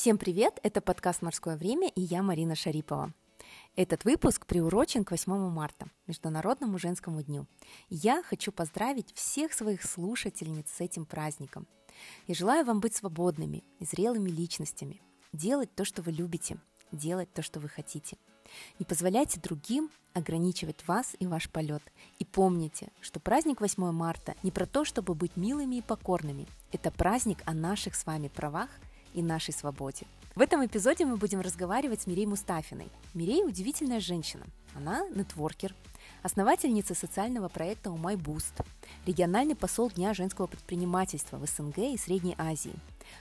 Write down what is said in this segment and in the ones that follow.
Всем привет! Это подкаст «Морское время» и я Марина Шарипова. Этот выпуск приурочен к 8 марта, Международному женскому дню. я хочу поздравить всех своих слушательниц с этим праздником. И желаю вам быть свободными и зрелыми личностями, делать то, что вы любите, делать то, что вы хотите. Не позволяйте другим ограничивать вас и ваш полет. И помните, что праздник 8 марта не про то, чтобы быть милыми и покорными. Это праздник о наших с вами правах и нашей свободе. В этом эпизоде мы будем разговаривать с Мирей Мустафиной. Мирей – удивительная женщина. Она нетворкер, основательница социального проекта «Умай Буст», региональный посол Дня женского предпринимательства в СНГ и Средней Азии,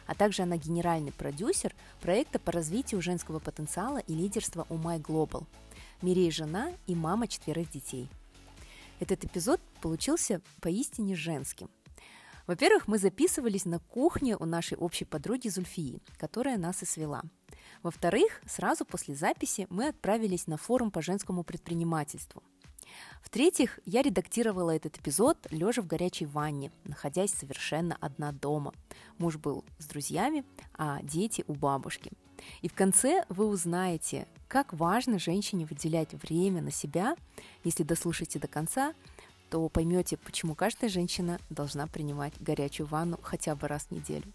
а также она генеральный продюсер проекта по развитию женского потенциала и лидерства «Умай Глобал». Мирей – жена и мама четверых детей. Этот эпизод получился поистине женским. Во-первых, мы записывались на кухне у нашей общей подруги Зульфии, которая нас и свела. Во-вторых, сразу после записи мы отправились на форум по женскому предпринимательству. В-третьих, я редактировала этот эпизод лежа в горячей ванне, находясь совершенно одна дома. Муж был с друзьями, а дети у бабушки. И в конце вы узнаете, как важно женщине выделять время на себя, если дослушаете до конца, то поймете, почему каждая женщина должна принимать горячую ванну хотя бы раз в неделю.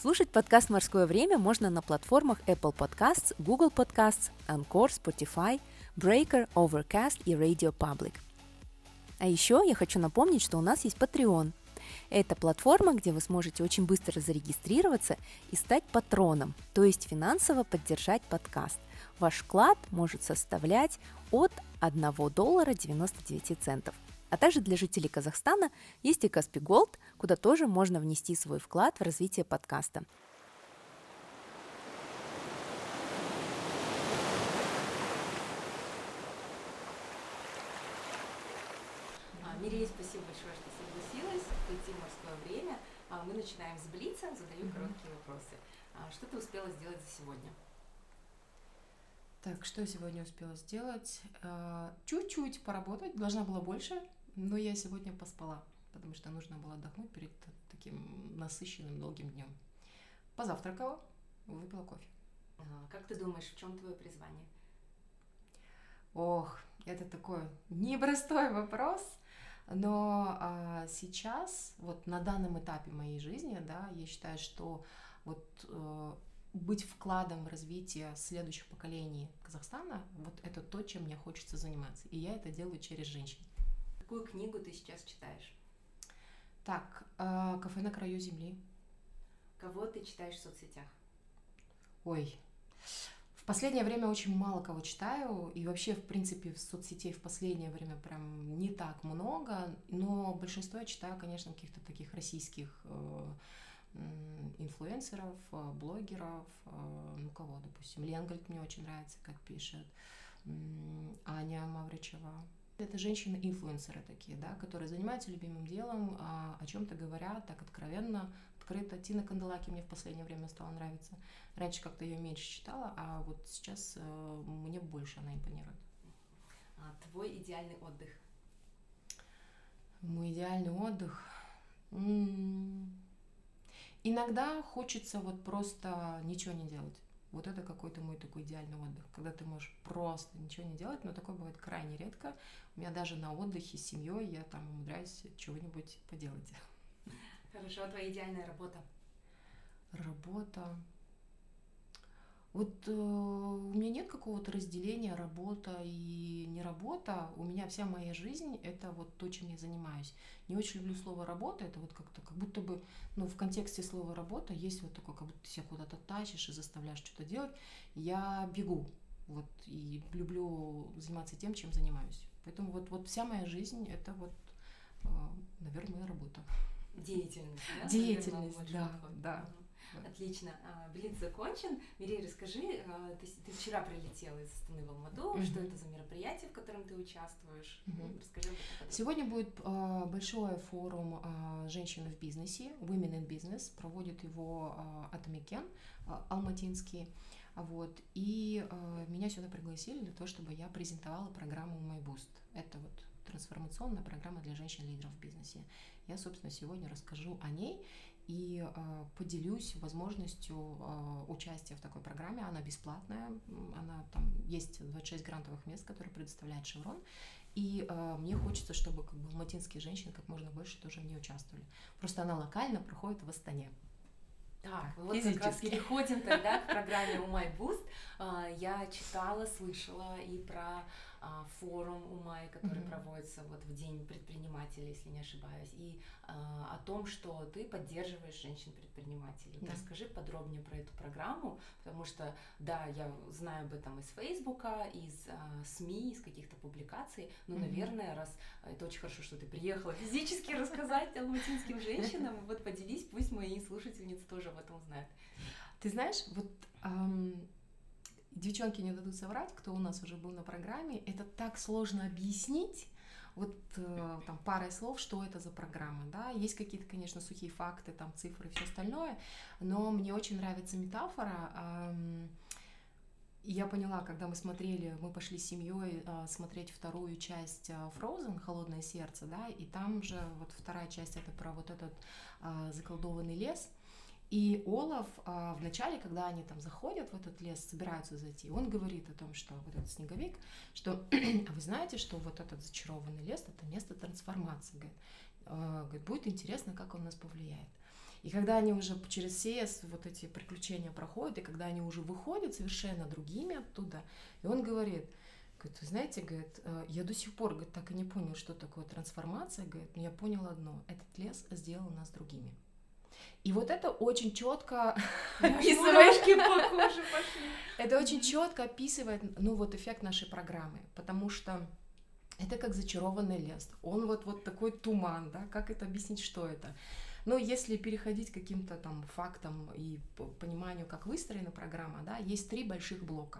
Слушать подкаст «Морское время» можно на платформах Apple Podcasts, Google Podcasts, Anchor, Spotify, Breaker, Overcast и Radio Public. А еще я хочу напомнить, что у нас есть Patreon. Это платформа, где вы сможете очень быстро зарегистрироваться и стать патроном, то есть финансово поддержать подкаст. Ваш вклад может составлять от 1 доллара 99 центов. А также для жителей Казахстана есть и Каспи Голд, куда тоже можно внести свой вклад в развитие подкаста. А, Мирей, спасибо большое, что согласилась прийти в морское время. А, мы начинаем с Блица, задаю короткие вопросы. А, что ты успела сделать за сегодня? Так, что я сегодня успела сделать? А, чуть-чуть поработать, должна была больше, но я сегодня поспала, потому что нужно было отдохнуть перед таким насыщенным долгим днем. Позавтракала, выпила кофе. А, как ты думаешь, в чем твое призвание? Ох, это такой непростой вопрос. Но а, сейчас, вот на данном этапе моей жизни, да, я считаю, что вот э, быть вкладом в развитие следующих поколений Казахстана, вот это то, чем мне хочется заниматься. И я это делаю через женщин. Какую книгу ты сейчас читаешь? Так, э, «Кафе на краю земли». Кого ты читаешь в соцсетях? Ой, в последнее время очень мало кого читаю, и вообще, в принципе, в соцсетей в последнее время прям не так много, но большинство я читаю, конечно, каких-то таких российских э, инфлюенсеров, э, блогеров, э, ну кого, допустим, Ленгольд мне очень нравится, как пишет, Аня Мавричева. Это женщины-инфлюенсеры такие, да, которые занимаются любимым делом, а, о чем-то говорят так откровенно, открыто. Тина Канделаки мне в последнее время стала нравиться. Раньше как-то ее меньше читала, а вот сейчас э, мне больше она импонирует. А твой идеальный отдых? Мой идеальный отдых? М-м- Иногда хочется вот просто ничего не делать. Вот это какой-то мой такой идеальный отдых, когда ты можешь просто ничего не делать, но такое бывает крайне редко. У меня даже на отдыхе с семьей я там умудряюсь чего-нибудь поделать. Хорошо, а твоя идеальная работа? Работа. Вот э, у меня нет какого-то разделения работа и не работа. У меня вся моя жизнь это вот то, чем я занимаюсь. Не очень люблю слово работа. Это вот как-то как будто бы, ну, в контексте слова работа есть вот такое, как будто ты себя куда-то тащишь и заставляешь что-то делать. Я бегу. Вот, и люблю заниматься тем, чем занимаюсь. Поэтому вот, вот вся моя жизнь это вот, э, наверное, моя работа. Деятельность, да? Деятельность, наверное, да, да. Отлично. А, Блиц закончен. Мирей, расскажи, а, ты, ты вчера прилетела из Астаны в Алмату. Mm-hmm. Что это за мероприятие, в котором ты участвуешь? Mm-hmm. Расскажи. Сегодня будет э, большой форум э, женщин в бизнесе, Women in Business. Проводит его Атамикен, э, алматинский. Вот. И э, меня сюда пригласили для того, чтобы я презентовала программу My Boost. Это вот трансформационная программа для женщин-лидеров в бизнесе. Я, собственно, сегодня расскажу о ней и э, поделюсь возможностью э, участия в такой программе. Она бесплатная, она там есть 26 грантовых мест, которые предоставляет Шеврон. И э, мне хочется, чтобы как бы алматинские женщины как можно больше тоже в ней участвовали. Просто она локально проходит в Астане. Так, так вот как раз переходим тогда к программе «Умай Буст». Я читала, слышала и про а, форум Умай, который mm-hmm. проводится вот в День предпринимателя, если не ошибаюсь, и а, о том, что ты поддерживаешь женщин-предпринимателей. Да. Расскажи подробнее про эту программу, потому что, да, я знаю об этом из Фейсбука, из а, СМИ, из каких-то публикаций, но, mm-hmm. наверное, раз это очень хорошо, что ты приехала физически рассказать алматинским женщинам, вот поделись, пусть мои слушательницы тоже об этом знают. Ты знаешь, вот девчонки не дадут соврать, кто у нас уже был на программе, это так сложно объяснить, вот э, там парой слов, что это за программа, да, есть какие-то, конечно, сухие факты, там цифры и все остальное, но мне очень нравится метафора, э, я поняла, когда мы смотрели, мы пошли с семьей э, смотреть вторую часть э, Frozen, Холодное сердце, да, и там же вот вторая часть это про вот этот э, заколдованный лес, и Олаф а, в начале, когда они там заходят в этот лес, собираются зайти, он говорит о том, что вот этот снеговик, что а вы знаете, что вот этот зачарованный лес это место трансформации, говорит, а, говорит, будет интересно, как он нас повлияет. И когда они уже через все вот эти приключения проходят, и когда они уже выходят совершенно другими оттуда, и он говорит, говорит, вы знаете, говорит, «А, я до сих пор говорит, так и не понял, что такое трансформация, говорит, но я понял одно, этот лес сделал нас другими. И вот это очень четко описывает... по коже пошли. Это очень четко описывает, ну, вот эффект нашей программы, потому что это как зачарованный лес. Он вот, вот такой туман, да, как это объяснить, что это? Но если переходить к каким-то там фактам и пониманию, как выстроена программа, да, есть три больших блока.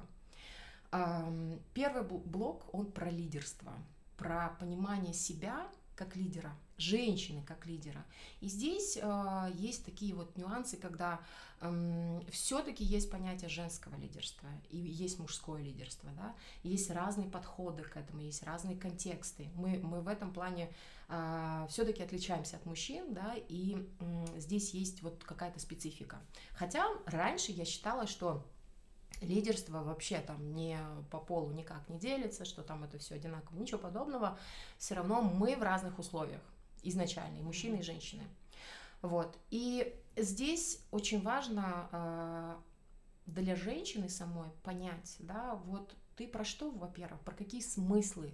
Первый блок, он про лидерство, про понимание себя как лидера, женщины как лидера. И здесь э, есть такие вот нюансы, когда э, эм, все-таки есть понятие женского лидерства и есть мужское лидерство, да, есть разные подходы к этому, есть разные контексты. Мы, мы в этом плане э, все-таки отличаемся от мужчин, да, и э, здесь есть вот какая-то специфика. Хотя раньше я считала, что лидерство вообще там не по полу никак не делится, что там это все одинаково, ничего подобного. Все равно мы в разных условиях изначально, и мужчины, и женщины. Вот. И здесь очень важно э, для женщины самой понять, да, вот ты про что, во-первых, про какие смыслы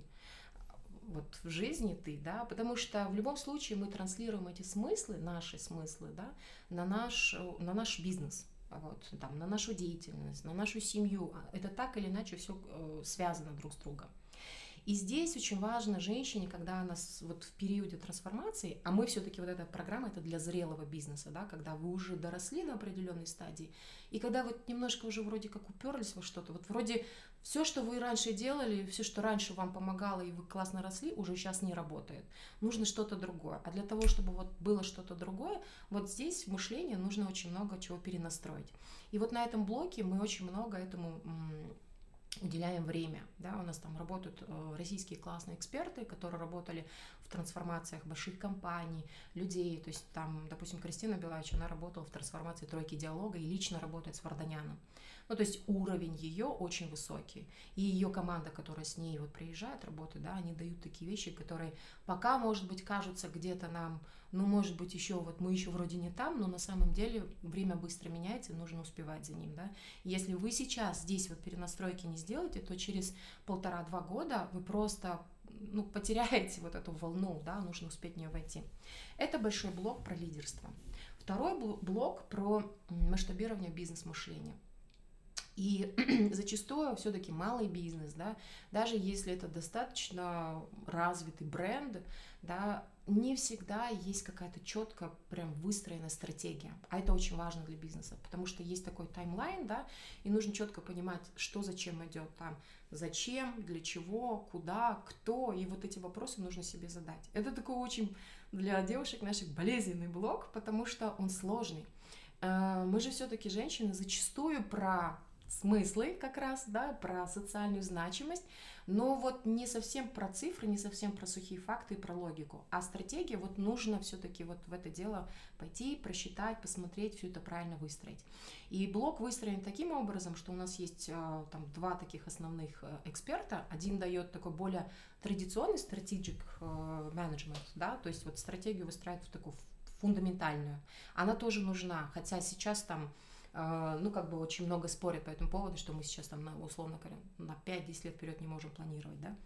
вот в жизни ты, да, потому что в любом случае мы транслируем эти смыслы, наши смыслы, да, на наш, на наш бизнес, вот, там, на нашу деятельность, на нашу семью. Это так или иначе все э, связано друг с другом. И здесь очень важно женщине, когда она вот в периоде трансформации, а мы все-таки вот эта программа это для зрелого бизнеса, да, когда вы уже доросли до определенной стадии, и когда вот немножко уже вроде как уперлись во что-то, вот вроде все, что вы раньше делали, все, что раньше вам помогало и вы классно росли, уже сейчас не работает. Нужно что-то другое. А для того, чтобы вот было что-то другое, вот здесь в мышлении нужно очень много чего перенастроить. И вот на этом блоке мы очень много этому уделяем время. Да, у нас там работают э, российские классные эксперты, которые работали в трансформациях больших компаний, людей. То есть там, допустим, Кристина Белач, она работала в трансформации тройки диалога и лично работает с Варданяном. Ну, то есть уровень ее очень высокий. И ее команда, которая с ней вот приезжает, работает, да, они дают такие вещи, которые пока, может быть, кажутся где-то нам, ну, может быть, еще вот мы еще вроде не там, но на самом деле время быстро меняется, нужно успевать за ним, да. Если вы сейчас здесь вот перенастройки не сделаете, то через полтора-два года вы просто ну, потеряете вот эту волну, да, нужно успеть в нее войти. Это большой блок про лидерство. Второй блок про масштабирование бизнес-мышления. И зачастую все-таки малый бизнес, да, даже если это достаточно развитый бренд, да, не всегда есть какая-то четко прям выстроенная стратегия. А это очень важно для бизнеса, потому что есть такой таймлайн, да, и нужно четко понимать, что зачем идет там, зачем, для чего, куда, кто, и вот эти вопросы нужно себе задать. Это такой очень для девушек наших болезненный блок, потому что он сложный. Э, мы же все-таки женщины зачастую про смыслы как раз, да, про социальную значимость, но вот не совсем про цифры, не совсем про сухие факты и про логику. А стратегия, вот нужно все-таки вот в это дело пойти, просчитать, посмотреть, все это правильно выстроить. И блок выстроен таким образом, что у нас есть э, там два таких основных э, эксперта. Один дает такой более традиционный strategic management, да, то есть вот стратегию выстраивает в такую фундаментальную. Она тоже нужна, хотя сейчас там а, ну, как бы очень много спорят по этому поводу, что мы сейчас там, условно говоря, на 5-10 лет вперед не можем планировать, да.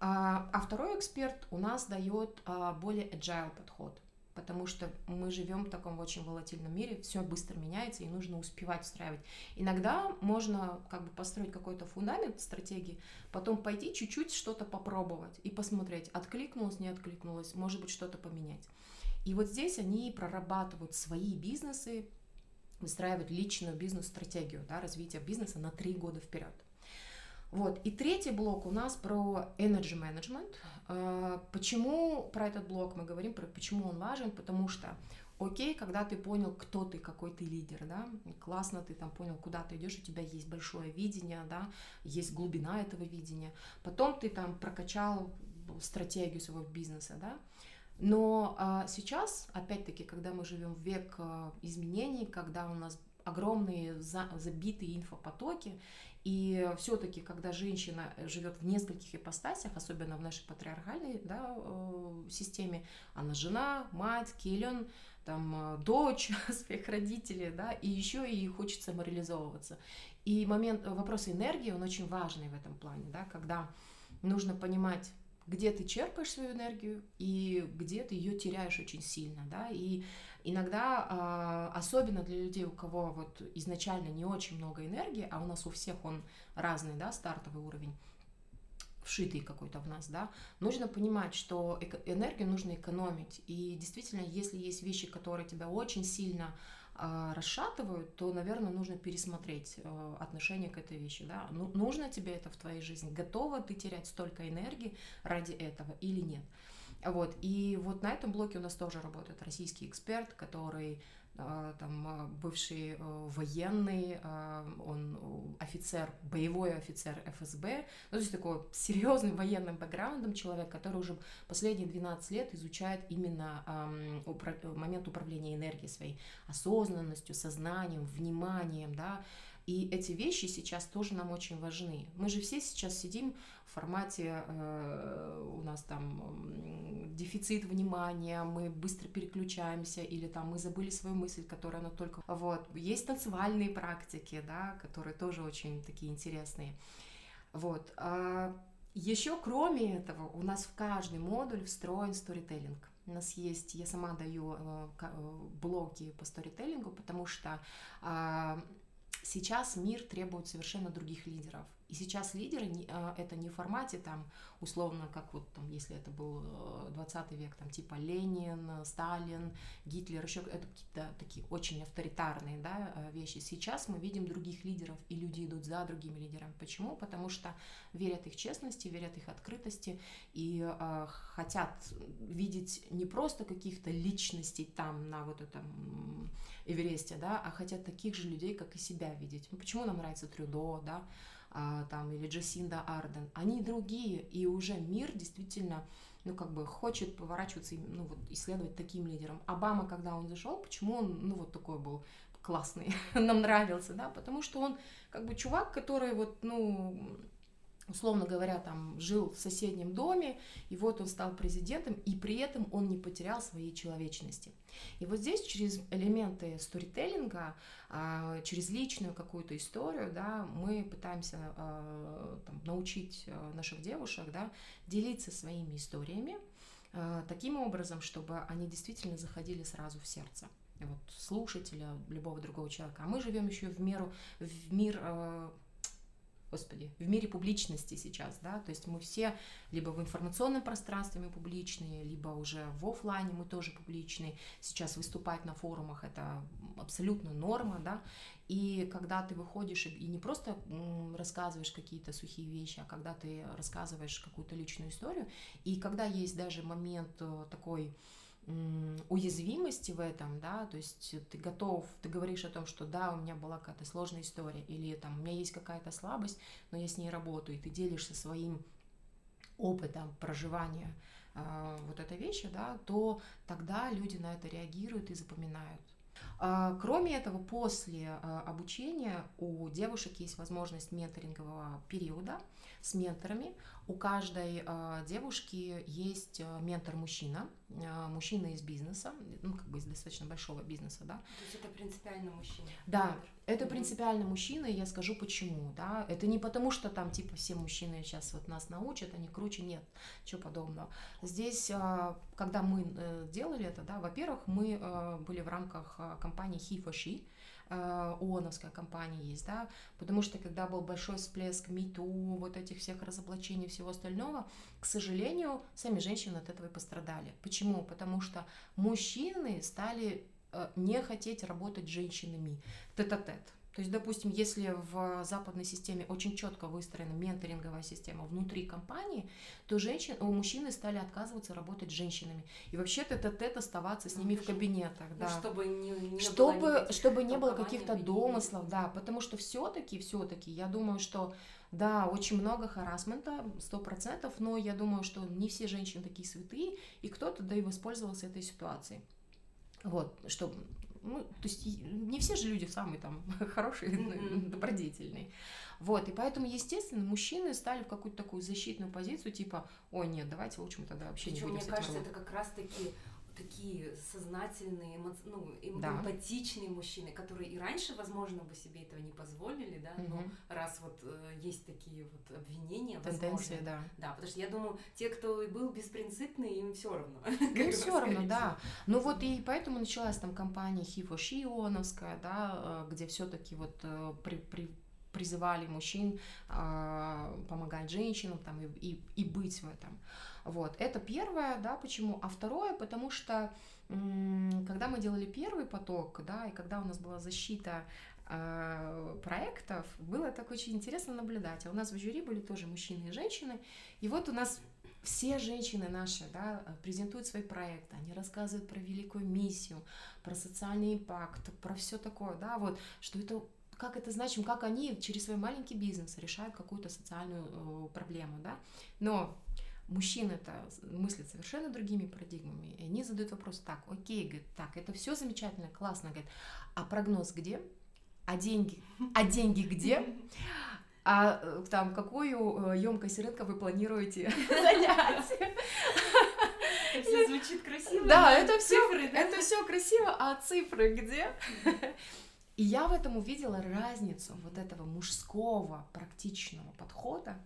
А, а второй эксперт у нас дает а, более agile подход, потому что мы живем в таком очень волатильном мире, все быстро меняется, и нужно успевать устраивать. Иногда можно как бы построить какой-то фундамент стратегии, потом пойти чуть-чуть что-то попробовать и посмотреть, откликнулось, не откликнулось, может быть, что-то поменять. И вот здесь они прорабатывают свои бизнесы, выстраивать личную бизнес-стратегию да, развития бизнеса на три года вперед. Вот. И третий блок у нас про energy management. А, почему про этот блок мы говорим, про почему он важен? Потому что окей, когда ты понял, кто ты, какой ты лидер, да, классно ты там понял, куда ты идешь, у тебя есть большое видение, да, есть глубина этого видения, потом ты там прокачал стратегию своего бизнеса, да, но а, сейчас, опять-таки, когда мы живем в век а, изменений, когда у нас огромные за, забитые инфопотоки, и все-таки, когда женщина живет в нескольких ипостасях, особенно в нашей патриархальной да, э, системе, она жена, мать, келен, там, э, дочь своих родителей, да, и еще и хочется самореализовываться. И момент, вопрос энергии, он очень важный в этом плане, да, когда нужно понимать, где ты черпаешь свою энергию и где ты ее теряешь очень сильно, да, и иногда, а, особенно для людей, у кого вот изначально не очень много энергии, а у нас у всех он разный, да, стартовый уровень, вшитый какой-то в нас, да, нужно понимать, что энергию нужно экономить, и действительно, если есть вещи, которые тебя очень сильно расшатывают, то, наверное, нужно пересмотреть э, отношение к этой вещи. Да? Ну, нужно тебе это в твоей жизни? Готова ты терять столько энергии ради этого или нет? Вот. И вот на этом блоке у нас тоже работает российский эксперт, который а, там а, бывший э, военный, а, он офицер, боевой офицер ФСБ, ну, то есть такой серьезный военным бэкграундом человек, который уже последние 12 лет изучает именно момент управления энергией своей, осознанностью, сознанием, вниманием, да, и эти вещи сейчас тоже нам очень важны. Мы же все сейчас сидим в формате, э, у нас там э, дефицит внимания, мы быстро переключаемся, или там мы забыли свою мысль, которая она только... Вот. Есть танцевальные практики, да, которые тоже очень такие интересные. Вот. А еще кроме этого, у нас в каждый модуль встроен сторителлинг. У нас есть, я сама даю э, э блоги по сторителлингу, потому что э, Сейчас мир требует совершенно других лидеров. И сейчас лидеры а, это не в формате там условно, как вот там, если это был 20 э, век, там типа Ленин, Сталин, Гитлер, еще это какие-то такие очень авторитарные да, э, вещи. Сейчас мы видим других лидеров, и люди идут за другими лидерами. Почему? Потому что верят их честности, верят их открытости и э, хотят видеть не просто каких-то личностей там на вот этом Эвересте, да, а хотят таких же людей, как и себя видеть. Ну, почему нам нравится Трюдо, да, там, или Джасинда Арден, они другие, и уже мир действительно, ну, как бы хочет поворачиваться, ну, вот, исследовать таким лидером. Обама, когда он зашел, почему он, ну, вот такой был классный, нам нравился, да, потому что он, как бы, чувак, который вот, ну, условно говоря, там жил в соседнем доме, и вот он стал президентом, и при этом он не потерял своей человечности. И вот здесь через элементы сторителлинга, а, через личную какую-то историю, да, мы пытаемся а, там, научить а, наших девушек да, делиться своими историями таким образом, чтобы они действительно заходили сразу в сердце вот, слушателя, любого другого человека. А мы живем еще в, меру, в мир господи, в мире публичности сейчас, да, то есть мы все либо в информационном пространстве мы публичные, либо уже в офлайне мы тоже публичные. Сейчас выступать на форумах это абсолютно норма, да, и когда ты выходишь и не просто рассказываешь какие-то сухие вещи, а когда ты рассказываешь какую-то личную историю, и когда есть даже момент э, такой уязвимости в этом, да, то есть ты готов, ты говоришь о том, что да, у меня была какая-то сложная история, или там у меня есть какая-то слабость, но я с ней работаю, и ты делишься своим опытом проживания э, вот этой вещи, да, то тогда люди на это реагируют и запоминают. А, кроме этого, после а, обучения у девушек есть возможность менторингового периода с менторами. У каждой а, девушки есть ментор-мужчина, мужчина из бизнеса, ну, как бы из достаточно большого бизнеса, да. То есть это принципиально мужчина? Да, ментор. это принципиально мужчина, и я скажу почему, да. Это не потому, что там, типа, все мужчины сейчас вот нас научат, они круче, нет, чего подобного. Здесь, когда мы э, делали это, да, во-первых, мы э, были в рамках компании компании He for She, э, ООНовская компания есть, да, потому что когда был большой всплеск МИТУ, вот этих всех разоблачений, всего остального, к сожалению, сами женщины от этого и пострадали. Почему? Потому что мужчины стали э, не хотеть работать с женщинами тет-а-тет. -тет. То есть, допустим, если в западной системе очень четко выстроена менторинговая система внутри компании, то женщин, у мужчины стали отказываться работать с женщинами. И вообще-то это тет оставаться с ними ну, в кабинетах. Ну, да. Чтобы не, не чтобы, было чтобы не было каких-то домыслов, да, потому что все-таки, все-таки, я думаю, что да, очень много харасмента, сто процентов, но я думаю, что не все женщины такие святые, и кто-то да и воспользовался этой ситуацией. Вот, что ну, то есть не все же люди самые там хорошие, mm-hmm. добродетельные. Вот, и поэтому, естественно, мужчины стали в какую-то такую защитную позицию, типа, ой, нет, давайте лучше мы тогда вообще Причем, не будем мне кажется, это как раз-таки такие сознательные, эмо... ну, эм... да. эмпатичные мужчины, которые и раньше, возможно, бы себе этого не позволили, да, угу. но раз вот э, есть такие вот обвинения, тенденции, возможно, да, да, потому что я думаю, те, кто и был беспринципный, им все равно. Им все равно, да. Ну вот и поэтому началась там компания Хифо Шионовская, да, э, где все-таки вот э, при, при призывали мужчин э, помогать женщинам там и, и, и быть в этом. Вот, это первое, да, почему. А второе, потому что когда мы делали первый поток, да, и когда у нас была защита э, проектов, было так очень интересно наблюдать. А у нас в жюри были тоже мужчины и женщины, и вот у нас все женщины наши да, презентуют свои проекты, они рассказывают про великую миссию, про социальный импакт, про все такое, да, вот, что это как это значим, как они через свой маленький бизнес решают какую-то социальную э, проблему, да. Но мужчины-то мыслят совершенно другими парадигмами, и они задают вопрос так, окей, говорит, так, это все замечательно, классно, говорит, а прогноз где? А деньги? А деньги где? А э, там какую емкость рынка вы планируете занять? Все звучит красиво. Да, это все, это все красиво, а цифры где? И я в этом увидела разницу вот этого мужского практичного подхода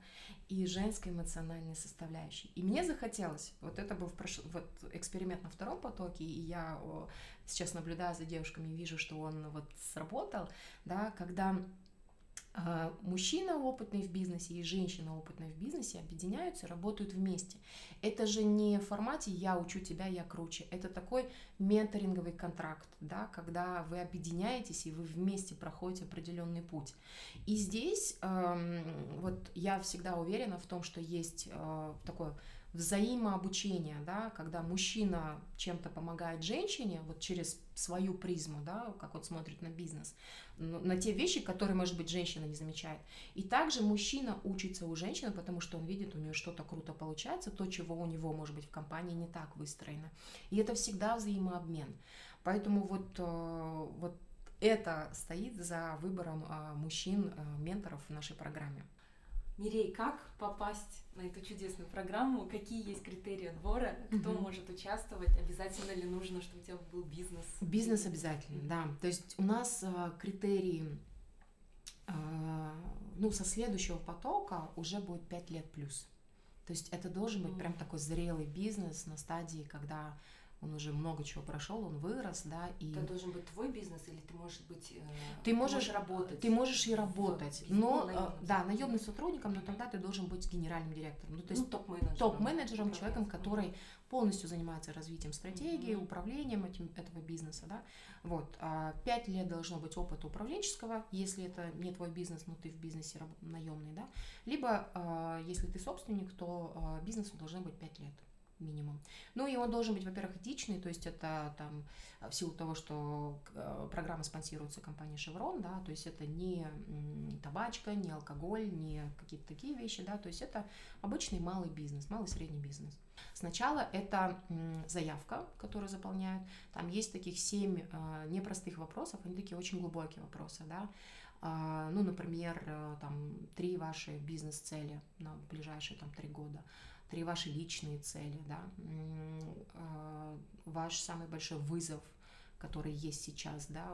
и женской эмоциональной составляющей. И мне захотелось, вот это был прош... вот эксперимент на втором потоке, и я сейчас наблюдаю за девушками, вижу, что он вот сработал, да, когда мужчина опытный в бизнесе и женщина опытная в бизнесе объединяются, работают вместе. Это же не в формате «я учу тебя, я круче». Это такой менторинговый контракт, да, когда вы объединяетесь и вы вместе проходите определенный путь. И здесь эм, вот я всегда уверена в том, что есть э, такое взаимообучение, да, когда мужчина чем-то помогает женщине, вот через свою призму, да, как вот смотрит на бизнес, на те вещи, которые, может быть, женщина не замечает. И также мужчина учится у женщины, потому что он видит, у нее что-то круто получается, то, чего у него, может быть, в компании не так выстроено. И это всегда взаимообмен. Поэтому вот, э, вот это стоит за выбором э, мужчин-менторов э, в нашей программе. Мирей, как попасть на эту чудесную программу? Какие есть критерии отбора? Кто угу. может участвовать? Обязательно ли нужно, чтобы у тебя был бизнес? Бизнес обязательно, да. То есть у нас э, критерии, э, ну, со следующего потока уже будет 5 лет плюс. То есть это должен быть прям такой зрелый бизнес на стадии, когда он уже много чего прошел, он вырос, да, и... Это должен быть твой бизнес или ты можешь быть... Э, ты, можешь, ты можешь работать? Ты можешь и работать, в, но, наемным. Э, да, наемным сотрудником, но тогда ты должен быть генеральным директором, ну, то есть ну, топ-менеджером, топ-менеджером человеком, который полностью занимается развитием стратегии, mm-hmm. управлением этим, этого бизнеса, да, вот, а, пять лет должно быть опыта управленческого, если это не твой бизнес, но ты в бизнесе наемный, да, либо, а, если ты собственник, то бизнесу должно быть пять лет. Минимум. Ну и он должен быть, во-первых, этичный, то есть это там в силу того, что э, программа спонсируется компанией Chevron, да, то есть это не табачка, не алкоголь, не какие-то такие вещи, да, то есть это обычный малый бизнес, малый средний бизнес. Сначала это заявка, которую заполняют, там есть таких семь э, непростых вопросов, они такие очень глубокие вопросы, да, а, ну, например, э, там три ваши бизнес-цели на ближайшие там три года, три ваши личные цели, да, а, ваш самый большой вызов, который есть сейчас, да,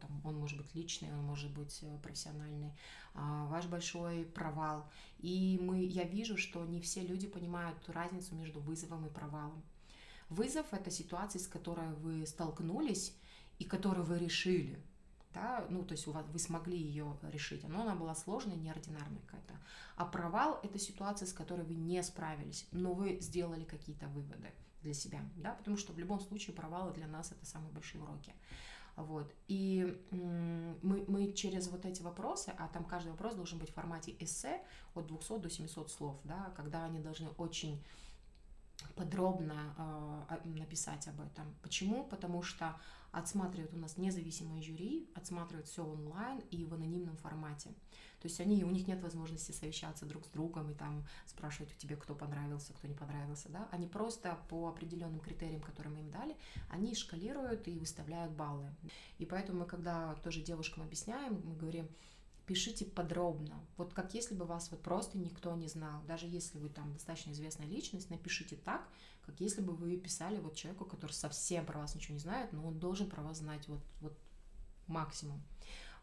там, он может быть личный, он может быть э, профессиональный, а, ваш большой провал. И мы, я вижу, что не все люди понимают разницу между вызовом и провалом. Вызов — это ситуация, с которой вы столкнулись и которую вы решили, да, ну, то есть у вас, вы смогли ее решить, но она была сложная, неординарная какая-то. А провал — это ситуация, с которой вы не справились, но вы сделали какие-то выводы для себя, да, потому что в любом случае провалы для нас — это самые большие уроки. Вот. И мы, мы через вот эти вопросы, а там каждый вопрос должен быть в формате эссе от 200 до 700 слов, да, когда они должны очень подробно э, написать об этом. Почему? Потому что отсматривают у нас независимые жюри, отсматривают все онлайн и в анонимном формате. То есть они, у них нет возможности совещаться друг с другом и там спрашивать у тебя, кто понравился, кто не понравился, да. Они просто по определенным критериям, которые мы им дали, они шкалируют и выставляют баллы. И поэтому мы, когда тоже девушкам объясняем, мы говорим, пишите подробно. Вот как если бы вас вот просто никто не знал. Даже если вы там достаточно известная личность, напишите так, как если бы вы писали вот человеку, который совсем про вас ничего не знает, но он должен про вас знать вот, вот максимум.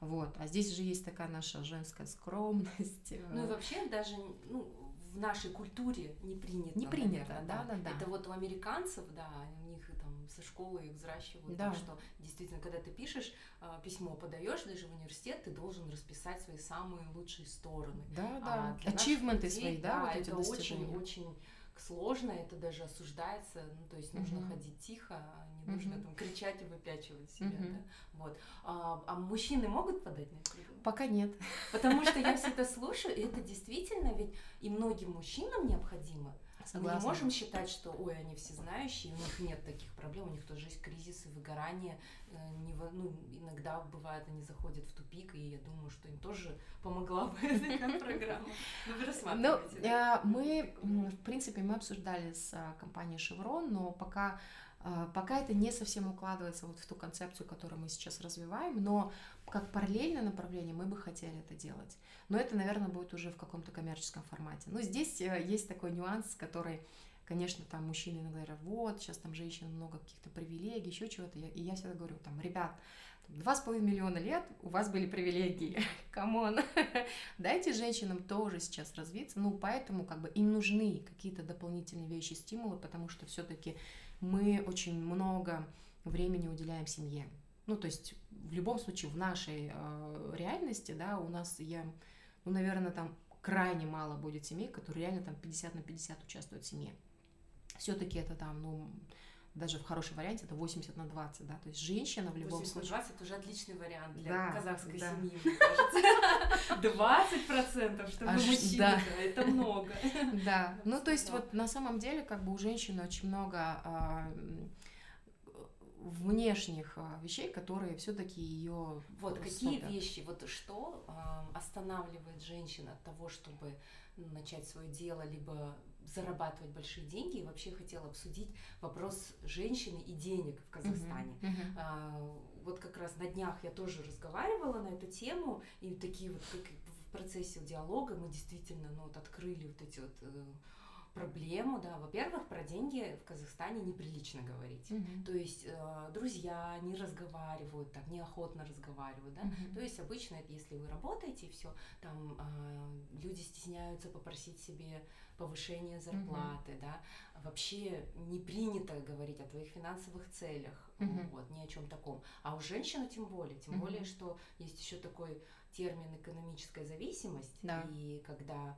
Вот. А здесь же есть такая наша женская скромность. Ну и вообще даже ну, в нашей культуре не принято. Не принято, да, да, да. Это вот у американцев, да, у них там со школы их взращивают, да. так что действительно, когда ты пишешь э, письмо, подаешь даже в университет, ты должен расписать свои самые лучшие стороны. Да, да. А Ачивменты свои, да, да вот это очень-очень сложно, это даже осуждается, ну, то есть нужно uh-huh. ходить тихо, а не нужно uh-huh. там кричать и выпячивать себя, uh-huh. да, вот. А, а мужчины могут подать на это? Пока нет. Потому что я все это слушаю, и это действительно ведь и многим мужчинам необходимо, Согласна. Мы не можем считать, что, ой, они все знающие, у них нет таких проблем, у них тоже есть кризисы, выгорание. Э, не, ну, иногда бывает, они заходят в тупик, и я думаю, что им тоже помогла бы эта программа. Ну, вы рассматриваете. Ну, э, мы, в принципе, мы обсуждали с э, компанией Chevron, но пока Пока это не совсем укладывается вот в ту концепцию, которую мы сейчас развиваем, но как параллельное направление мы бы хотели это делать. Но это, наверное, будет уже в каком-то коммерческом формате. Но здесь э, есть такой нюанс, который, конечно, там мужчины иногда говорят, вот, сейчас там женщин много каких-то привилегий, еще чего-то. И я всегда говорю, там, ребят, два с половиной миллиона лет у вас были привилегии, come on, дайте женщинам тоже сейчас развиться, ну, поэтому как бы им нужны какие-то дополнительные вещи, стимулы, потому что все-таки мы очень много времени уделяем семье, ну, то есть в любом случае в нашей э, реальности, да, у нас я, ну, наверное, там крайне мало будет семей, которые реально там 50 на 50 участвуют в семье. Все-таки это там, ну, даже в хорошем варианте это 80 на 20, да, то есть женщина в любом 80 случае... 20 уже отличный вариант для да, казахской да. семьи, мне кажется. 20 процентов, чтобы Аж, мужчина, да. это много. Да, ну то есть вот на самом деле как бы у женщины очень много а, внешних а, вещей, которые все-таки ее. Вот какие вещи, вот что э, останавливает женщин от того, чтобы начать свое дело, либо зарабатывать большие деньги. И вообще хотела обсудить вопрос женщины и денег в Казахстане. Uh-huh, uh-huh. А, вот как раз на днях я тоже разговаривала на эту тему, и такие вот как в процессе диалога мы действительно ну, вот открыли вот эти вот э, проблему, да, во-первых, про деньги в Казахстане неприлично говорить. Mm-hmm. То есть э, друзья не разговаривают, так неохотно разговаривают, да. Mm-hmm. То есть обычно это если вы работаете, все, там э, люди стесняются попросить себе повышение зарплаты, mm-hmm. да. Вообще не принято говорить о твоих финансовых целях, mm-hmm. вот, ни о чем таком. А у женщины тем более, тем mm-hmm. более, что есть еще такой термин экономическая зависимость, да. и когда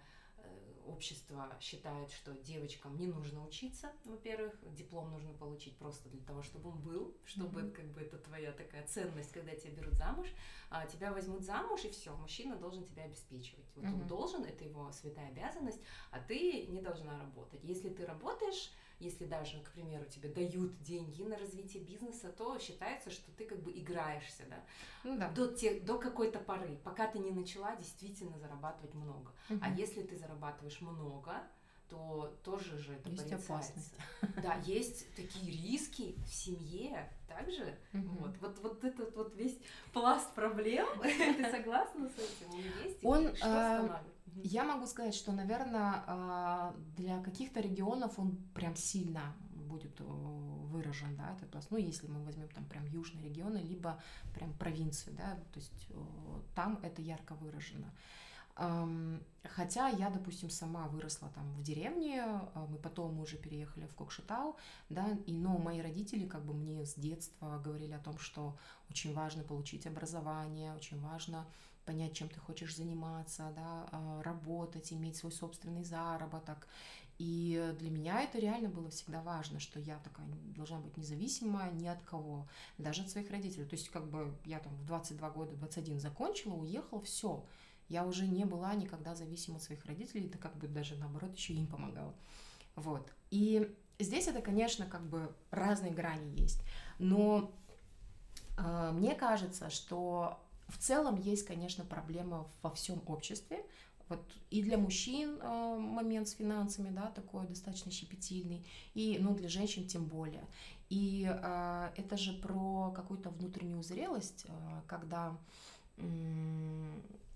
общество считает, что девочкам не нужно учиться, во-первых, диплом нужно получить просто для того, чтобы он был, чтобы mm-hmm. как бы это твоя такая ценность, когда тебя берут замуж, а тебя возьмут замуж и все, мужчина должен тебя обеспечивать. Вот mm-hmm. он должен, это его святая обязанность, а ты не должна работать. Если ты работаешь, если даже, к примеру, тебе дают деньги на развитие бизнеса, то считается, что ты как бы играешься, да, ну, да. До, те, до какой-то поры, пока ты не начала действительно зарабатывать много. Угу. А если ты зарабатываешь много, то тоже же это есть опасность. Да, есть такие риски в семье также. Угу. Вот, вот, вот этот вот весь пласт проблем. Ты согласна с этим? Он есть? Он, что я могу сказать, что, наверное, а, для каких-то регионов он прям сильно будет э, выражен, да, этот пласт. Ну, если мы возьмем там прям южные регионы, либо прям провинцию, да, то есть э, там это ярко выражено. Хотя я, допустим, сама выросла там в деревне, а, мы потом уже переехали в Кокшетау, да, и, но мои родители как бы мне с детства говорили о том, что очень важно получить образование, очень важно понять, чем ты хочешь заниматься, да, а, работать, иметь свой собственный заработок. И для меня это реально было всегда важно, что я такая должна быть независимая ни от кого, даже от своих родителей. То есть как бы я там в 22 года, 21 закончила, уехала, все я уже не была никогда зависима от своих родителей, это как бы даже наоборот еще им помогала. Вот. И здесь это, конечно, как бы разные грани есть. Но э, мне кажется, что в целом есть, конечно, проблема во всем обществе. Вот и для мужчин э, момент с финансами, да, такой достаточно щепетильный, и, ну, для женщин тем более. И э, это же про какую-то внутреннюю зрелость, э, когда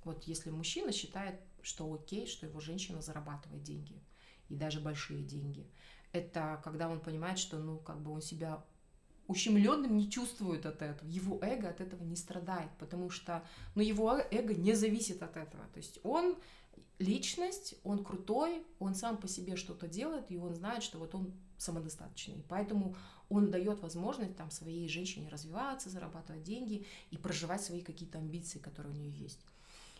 вот если мужчина считает, что окей, что его женщина зарабатывает деньги, и даже большие деньги, это когда он понимает, что, ну, как бы он себя ущемленным не чувствует от этого, его эго от этого не страдает, потому что, ну, его эго не зависит от этого, то есть он личность, он крутой, он сам по себе что-то делает, и он знает, что вот он самодостаточный, поэтому он дает возможность там своей женщине развиваться, зарабатывать деньги и проживать свои какие-то амбиции, которые у нее есть.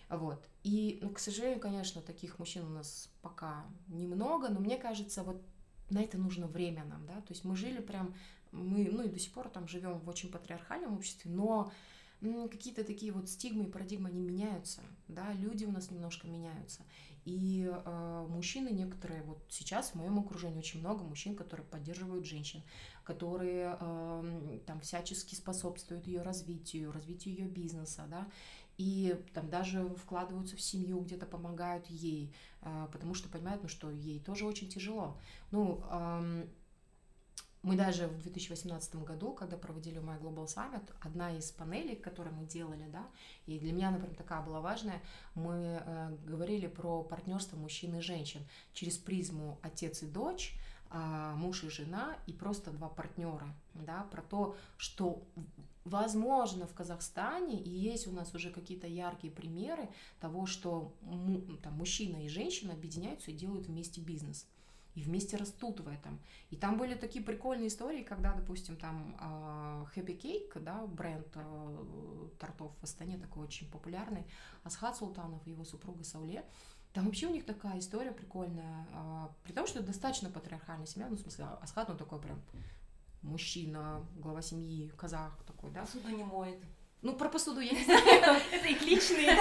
Вот. И, ну, к сожалению, конечно, таких мужчин у нас пока немного, но мне кажется, вот на это нужно время нам, да, то есть мы жили прям, мы, ну и до сих пор там живем в очень патриархальном обществе, но какие-то такие вот стигмы и парадигмы, они меняются, да, люди у нас немножко меняются. И э, мужчины некоторые, вот сейчас в моем окружении очень много мужчин, которые поддерживают женщин, которые э, там всячески способствуют ее развитию, развитию ее бизнеса, да, и там даже вкладываются в семью, где-то помогают ей, а, потому что понимают, ну, что ей тоже очень тяжело. Ну, мы даже в 2018 году, когда проводили My Global Summit, одна из панелей, которые мы делали, да, и для меня, например, такая была важная, мы э, говорили про партнерство мужчин и женщин. Через призму отец и дочь, а, муж и жена и просто два партнера, да, про то, что возможно в Казахстане и есть у нас уже какие-то яркие примеры того, что там, мужчина и женщина объединяются и делают вместе бизнес и вместе растут в этом. И там были такие прикольные истории, когда, допустим, там а, Happy Cake, да, бренд а, тортов в Астане такой очень популярный, Асхат Султанов и его супруга Сауле, там вообще у них такая история прикольная, а, при том, что это достаточно патриархальная семья, ну, в смысле, Асхат, он такой прям мужчина, глава семьи, казах такой, да. Посуду не моет. Ну, про посуду я не знаю. Это их личные.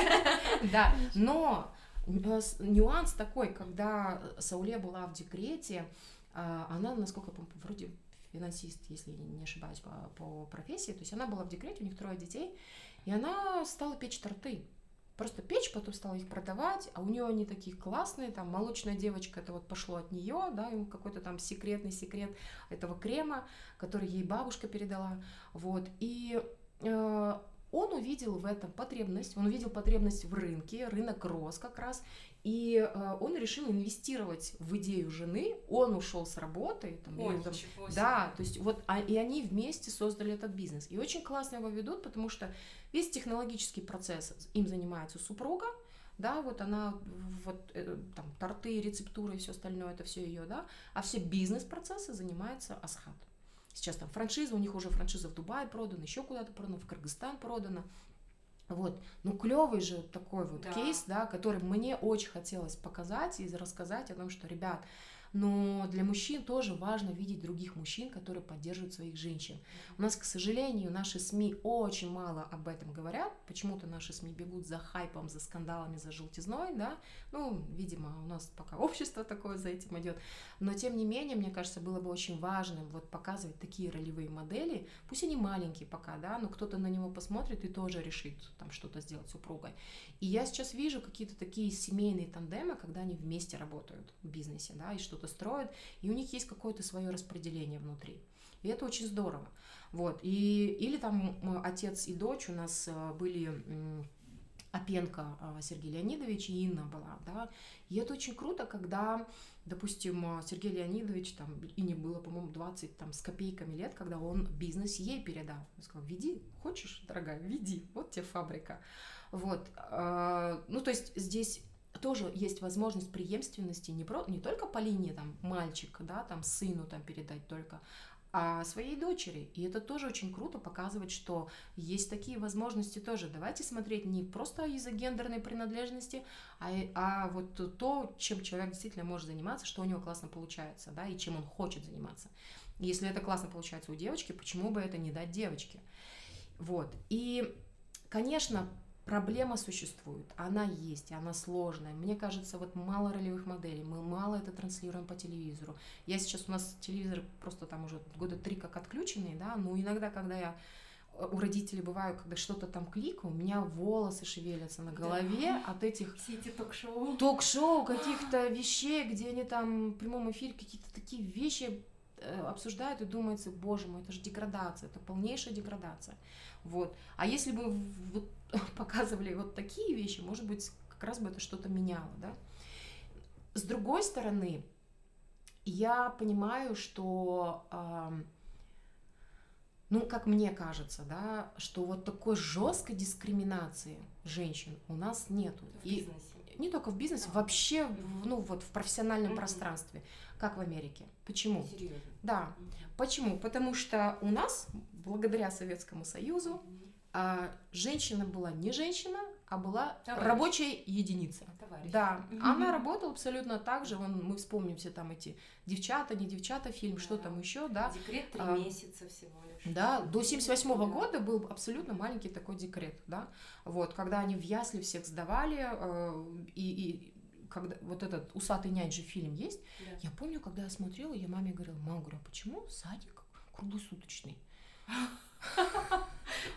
Да, но нюанс такой, когда Сауле была в декрете, а, она, насколько я помню, вроде финансист, если не ошибаюсь, по, по профессии, то есть она была в декрете, у них трое детей, и она стала печь торты. Просто печь, потом стала их продавать, а у нее они такие классные, там молочная девочка, это вот пошло от нее, да, ему какой-то там секретный секрет этого крема, который ей бабушка передала, вот, и э, он увидел в этом потребность, он увидел потребность в рынке, рынок рос как раз, и э, он решил инвестировать в идею жены, он ушел с работы, там, Ой, там, да, то есть вот, а, и они вместе создали этот бизнес, и очень классно его ведут, потому что Весь технологический процесс им занимается супруга, да, вот она, вот э, там торты, рецептуры и все остальное, это все ее, да, а все бизнес-процессы занимается Асхат. Сейчас там франшиза, у них уже франшиза в Дубае продана, еще куда-то продана, в Кыргызстан продана. Вот, ну клевый же такой вот да. кейс, да, который мне очень хотелось показать и рассказать о том, что, ребят, но для мужчин тоже важно видеть других мужчин, которые поддерживают своих женщин. У нас, к сожалению, наши СМИ очень мало об этом говорят. Почему-то наши СМИ бегут за хайпом, за скандалами, за желтизной, да. Ну, видимо, у нас пока общество такое за этим идет. Но, тем не менее, мне кажется, было бы очень важным вот показывать такие ролевые модели. Пусть они маленькие пока, да, но кто-то на него посмотрит и тоже решит там что-то сделать супругой. И я сейчас вижу какие-то такие семейные тандемы, когда они вместе работают в бизнесе, да, и что-то строят, и у них есть какое-то свое распределение внутри. И это очень здорово. Вот. И, или там отец и дочь у нас э, были Опенко э, Сергей Леонидович и Инна была, да, и это очень круто, когда, допустим, Сергей Леонидович, там, и не было, по-моему, 20 там, с копейками лет, когда он бизнес ей передал. Он сказал, веди, хочешь, дорогая, веди, вот тебе фабрика. Вот, э, ну, то есть здесь тоже есть возможность преемственности не, про, не только по линии там мальчик, да, там сыну там передать только, а своей дочери. И это тоже очень круто показывать, что есть такие возможности тоже. Давайте смотреть не просто из-за гендерной принадлежности, а, а вот то, чем человек действительно может заниматься, что у него классно получается, да, и чем он хочет заниматься. Если это классно получается у девочки, почему бы это не дать девочке? Вот. И, конечно, Проблема существует, она есть, она сложная. Мне кажется, вот мало ролевых моделей, мы мало это транслируем по телевизору. Я сейчас, у нас телевизор просто там уже года три как отключенный, да, но иногда, когда я э, у родителей бываю, когда что-то там кликаю, у меня волосы шевелятся на голове да. от этих... Все эти ток-шоу. Ток-шоу, каких-то вещей, где они там в прямом эфире какие-то такие вещи обсуждают и думается, боже мой, это же деградация, это полнейшая деградация. Вот. А если бы вот показывали вот такие вещи, может быть, как раз бы это что-то меняло, да. С другой стороны, я понимаю, что, э, ну, как мне кажется, да, что вот такой жесткой дискриминации женщин у нас нету. В И бизнесе. не только в бизнесе, а. вообще, ну, вот в профессиональном mm-hmm. пространстве, как в Америке. Почему? Серьезно? Да. Почему? Потому что у нас, благодаря Советскому Союзу, а женщина была не женщина, а была Товарищ. рабочая единица. Товарищ. Да, она работала абсолютно так же. Вон, мы вспомним все там эти девчата, не девчата, фильм, да. что там еще, да. Декрет три а, месяца всего лишь. Да, до 78 -го года был абсолютно маленький такой декрет, да. Вот, когда они в ясли всех сдавали, э, и, и когда вот этот усатый нянь же фильм есть, да. я помню, когда я смотрела, я маме говорила, мама, говорю, а почему садик круглосуточный?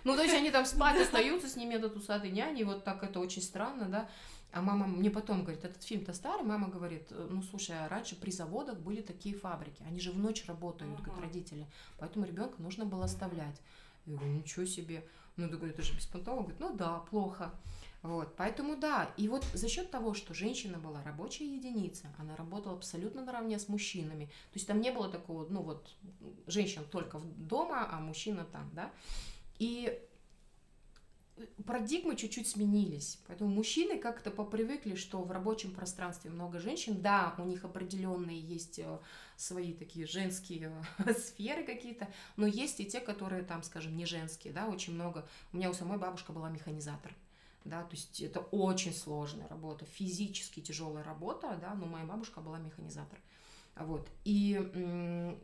Ну, то есть они там спать остаются, с ними этот усатый няни, вот так это очень странно, да. А мама мне потом говорит, этот фильм-то старый, мама говорит, ну слушай, а раньше при заводах были такие фабрики, они же в ночь работают, uh-huh. как родители, поэтому ребенка нужно было оставлять. Я говорю, ничего себе. Ну, ты говоришь, это же беспонтово. Говорит, ну да, плохо. Вот, поэтому да, и вот за счет того, что женщина была рабочая единица, она работала абсолютно наравне с мужчинами, то есть там не было такого, ну вот, женщина только дома, а мужчина там, да, и парадигмы чуть-чуть сменились. Поэтому мужчины как-то попривыкли, что в рабочем пространстве много женщин. Да, у них определенные есть э, свои такие женские сферы какие-то, но есть и те, которые там, скажем, не женские, да, очень много. У меня у самой бабушка была механизатор да, то есть это очень сложная работа, физически тяжелая работа, да, но моя бабушка была механизатор, вот, и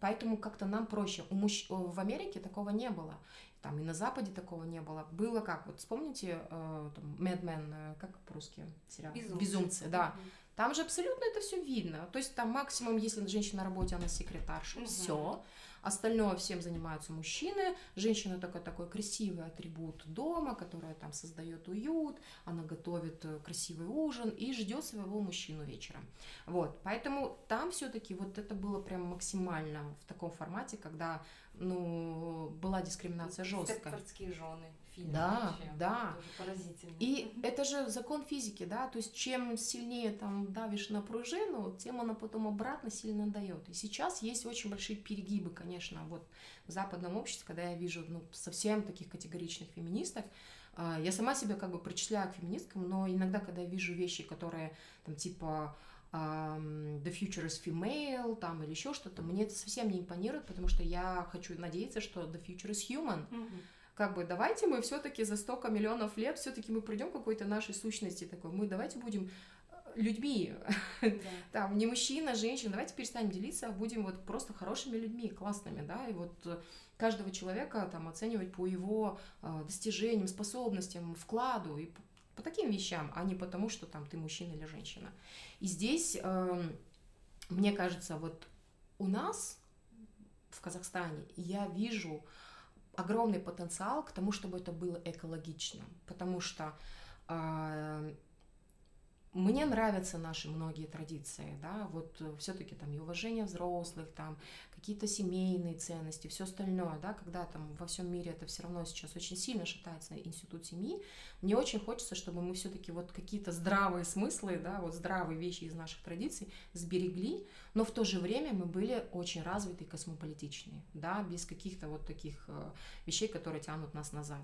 поэтому как-то нам проще. У мужч... В Америке такого не было, там и на Западе такого не было. Было как, вот вспомните, э, там, Mad Men, э, как по-русски сериал? Безумцы. Безумцы, да. Там же абсолютно это все видно. То есть там максимум, если женщина на работе, она секретарша, угу. все. Остальное всем занимаются мужчины. Женщина такой такой красивый атрибут дома, которая там создает уют, она готовит э, красивый ужин и ждет своего мужчину вечером. Вот, поэтому там все-таки вот это было прям максимально в таком формате, когда ну была дискриминация жесткая. жены фильм. Да, вообще. да. Тоже поразительно. И это же закон физики, да, то есть чем сильнее там давишь на пружину, тем она потом обратно сильно дает. И сейчас есть очень большие перегибы, конечно, вот в западном обществе, когда я вижу ну, совсем таких категоричных феминисток, а, я сама себя как бы причисляю к феминисткам, но иногда, когда я вижу вещи, которые там типа The Future is Female, там, или еще что-то, мне это совсем не импонирует, потому что я хочу надеяться, что The Future is Human. Mm-hmm как бы давайте мы все-таки за столько миллионов лет все-таки мы придем к какой-то нашей сущности такой, мы давайте будем э, людьми. Там не мужчина, женщина. Давайте перестанем делиться, а будем вот просто хорошими людьми, классными, да, и вот э, каждого человека там оценивать по его э, достижениям, способностям, вкладу и по таким вещам, а не потому, что там ты мужчина или женщина. И здесь, э, мне кажется, вот у нас в Казахстане я вижу огромный потенциал к тому, чтобы это было экологично, потому что э, мне нравятся наши многие традиции, да, вот э, все-таки там и уважение взрослых, там какие-то семейные ценности, все остальное, да, когда там во всем мире это все равно сейчас очень сильно шатается институт семьи, мне очень хочется, чтобы мы все-таки вот какие-то здравые смыслы, да, вот здравые вещи из наших традиций сберегли, но в то же время мы были очень развиты и космополитичные, да, без каких-то вот таких э, вещей, которые тянут нас назад.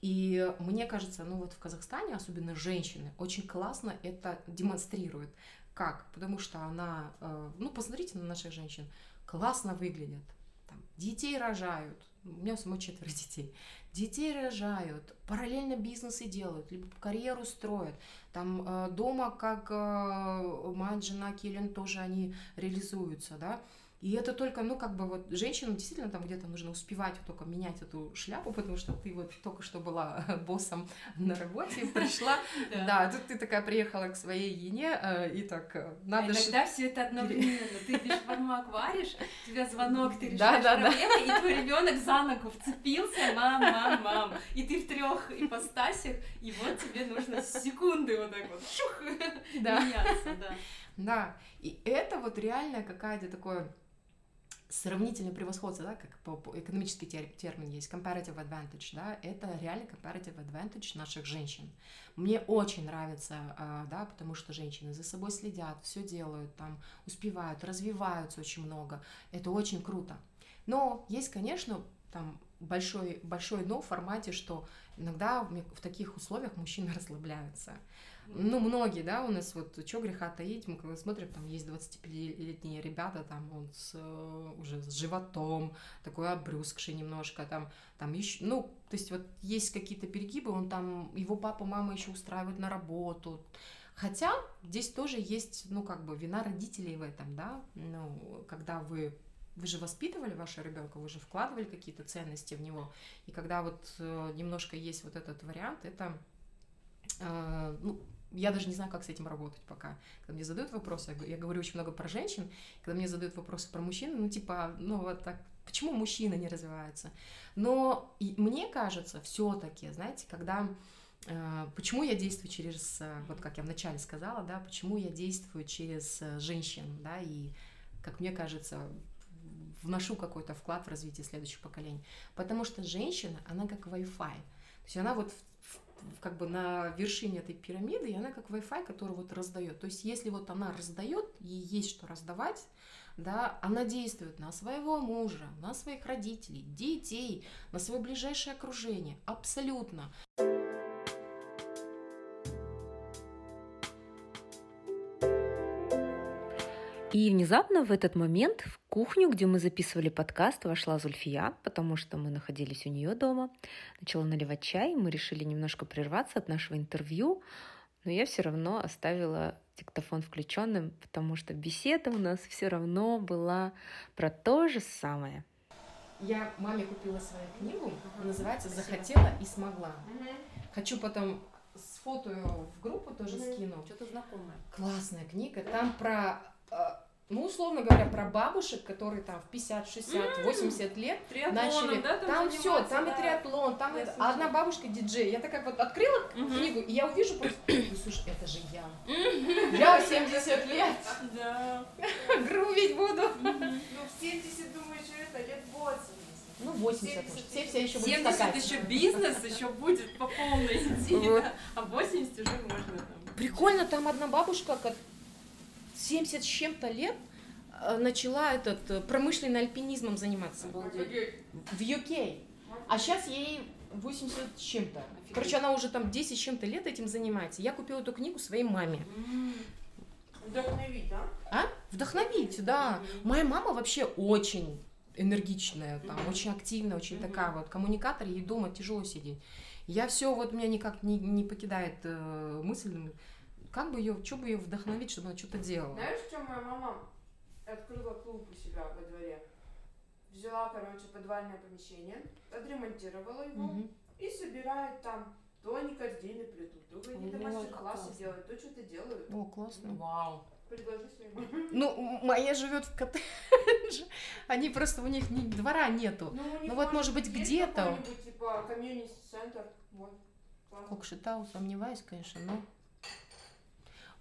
И мне кажется, ну вот в Казахстане, особенно женщины, очень классно это демонстрируют. Как? Потому что она, э, ну посмотрите на наших женщин, классно выглядят, там, детей рожают, у меня самой четверо детей, детей рожают, параллельно бизнесы делают, либо карьеру строят, там э, дома как э, мать, жена, Келлен тоже они реализуются, да, и это только, ну, как бы вот женщинам действительно там где-то нужно успевать только менять эту шляпу, потому что ты вот только что была боссом на работе, пришла, да, тут ты такая приехала к своей Ене, э, и так э, надо... Иногда все это одновременно. Ты бешбармак варишь, у тебя звонок, ты решаешь проблему, и твой ребенок за ногу вцепился, мам, мам, мам, и ты в трех ипостасях, и вот тебе нужно секунды вот так вот шух, меняться, да. Да, и это вот реально какая-то такое сравнительное превосходство, да, как по, по экономический термин есть, comparative advantage, да, это реально comparative advantage наших женщин. Мне очень нравится, а, да, потому что женщины за собой следят, все делают, там, успевают, развиваются очень много, это очень круто. Но есть, конечно, там большой, большой но в формате, что иногда в таких условиях мужчины расслабляются ну, многие, да, у нас вот, что греха таить, мы когда смотрим, там есть 25-летние ребята, там он с, э, уже с животом, такой обрюзгший немножко, там, там еще, ну, то есть вот есть какие-то перегибы, он там, его папа, мама еще устраивают на работу, Хотя здесь тоже есть, ну, как бы вина родителей в этом, да, ну, когда вы вы же воспитывали вашего ребенка, вы же вкладывали какие-то ценности в него. И когда вот э, немножко есть вот этот вариант, это, э, ну, я даже не знаю, как с этим работать пока. Когда мне задают вопросы, я говорю очень много про женщин, когда мне задают вопросы про мужчин, ну типа, ну вот так, почему мужчина не развивается? Но мне кажется, все-таки, знаете, когда э, почему я действую через, э, вот как я вначале сказала, да, почему я действую через женщин, да, и, как мне кажется, вношу какой-то вклад в развитие следующих поколений. Потому что женщина, она как Wi-Fi. То есть она вот как бы на вершине этой пирамиды, и она как Wi-Fi, который вот раздает. То есть если вот она раздает, ей есть что раздавать, да, она действует на своего мужа, на своих родителей, детей, на свое ближайшее окружение, абсолютно. И внезапно в этот момент в кухню, где мы записывали подкаст, вошла Зульфия, потому что мы находились у нее дома. Начала наливать чай, мы решили немножко прерваться от нашего интервью, но я все равно оставила диктофон включенным, потому что беседа у нас все равно была про то же самое. Я маме купила свою книгу, называется «Захотела и смогла». Хочу потом сфотою в группу тоже скину. Что-то знакомое. Классная книга. Там про а, ну, условно говоря, про бабушек, которые там в 50, 60, 80 лет Триатлоном, начали. Да, там там все, там да. и триатлон, там и... А одна бабушка диджей. Я такая вот открыла угу. книгу, и я увижу просто, ну, слушай, это же я. Я в 70 лет. Да. Грубить буду. Ну, в 70, думаешь, это лет 80. Ну, 80 70, уже. Все, все еще будет 70 скакать. еще бизнес еще будет по полной идти, вот. а 80 уже можно там. Прикольно, там одна бабушка, 70 с чем-то лет э, начала этот э, промышленный альпинизмом заниматься. В UK. А сейчас ей 80 с чем-то. Короче, она уже там 10 с чем-то лет этим занимается. Я купила эту книгу своей маме. Вдохновить, да? А? Вдохновить, да. Моя мама вообще очень энергичная, там, mm-hmm. очень активная, очень mm-hmm. такая вот коммуникатор, ей дома тяжело сидеть. Я все, вот меня никак не, не покидает э, мысль, как бы ее, что бы ее вдохновить, чтобы она что-то делала? Знаешь, что моя мама открыла клуб у себя во дворе? Взяла, короче, подвальное помещение, отремонтировала его Мгм. и собирает там то они корзины плетут, то какие-то мастер-классы делают, то что-то делают. О, классно. Вау. Предложи своей маме. Ну, моя живет в коттедже. Они просто, у них ни- двора нету. Ну, у них, вот, может быть, есть где-то. какой-нибудь, типа, комьюнити-центр. Вот. Кокшетау, сомневаюсь, конечно, но...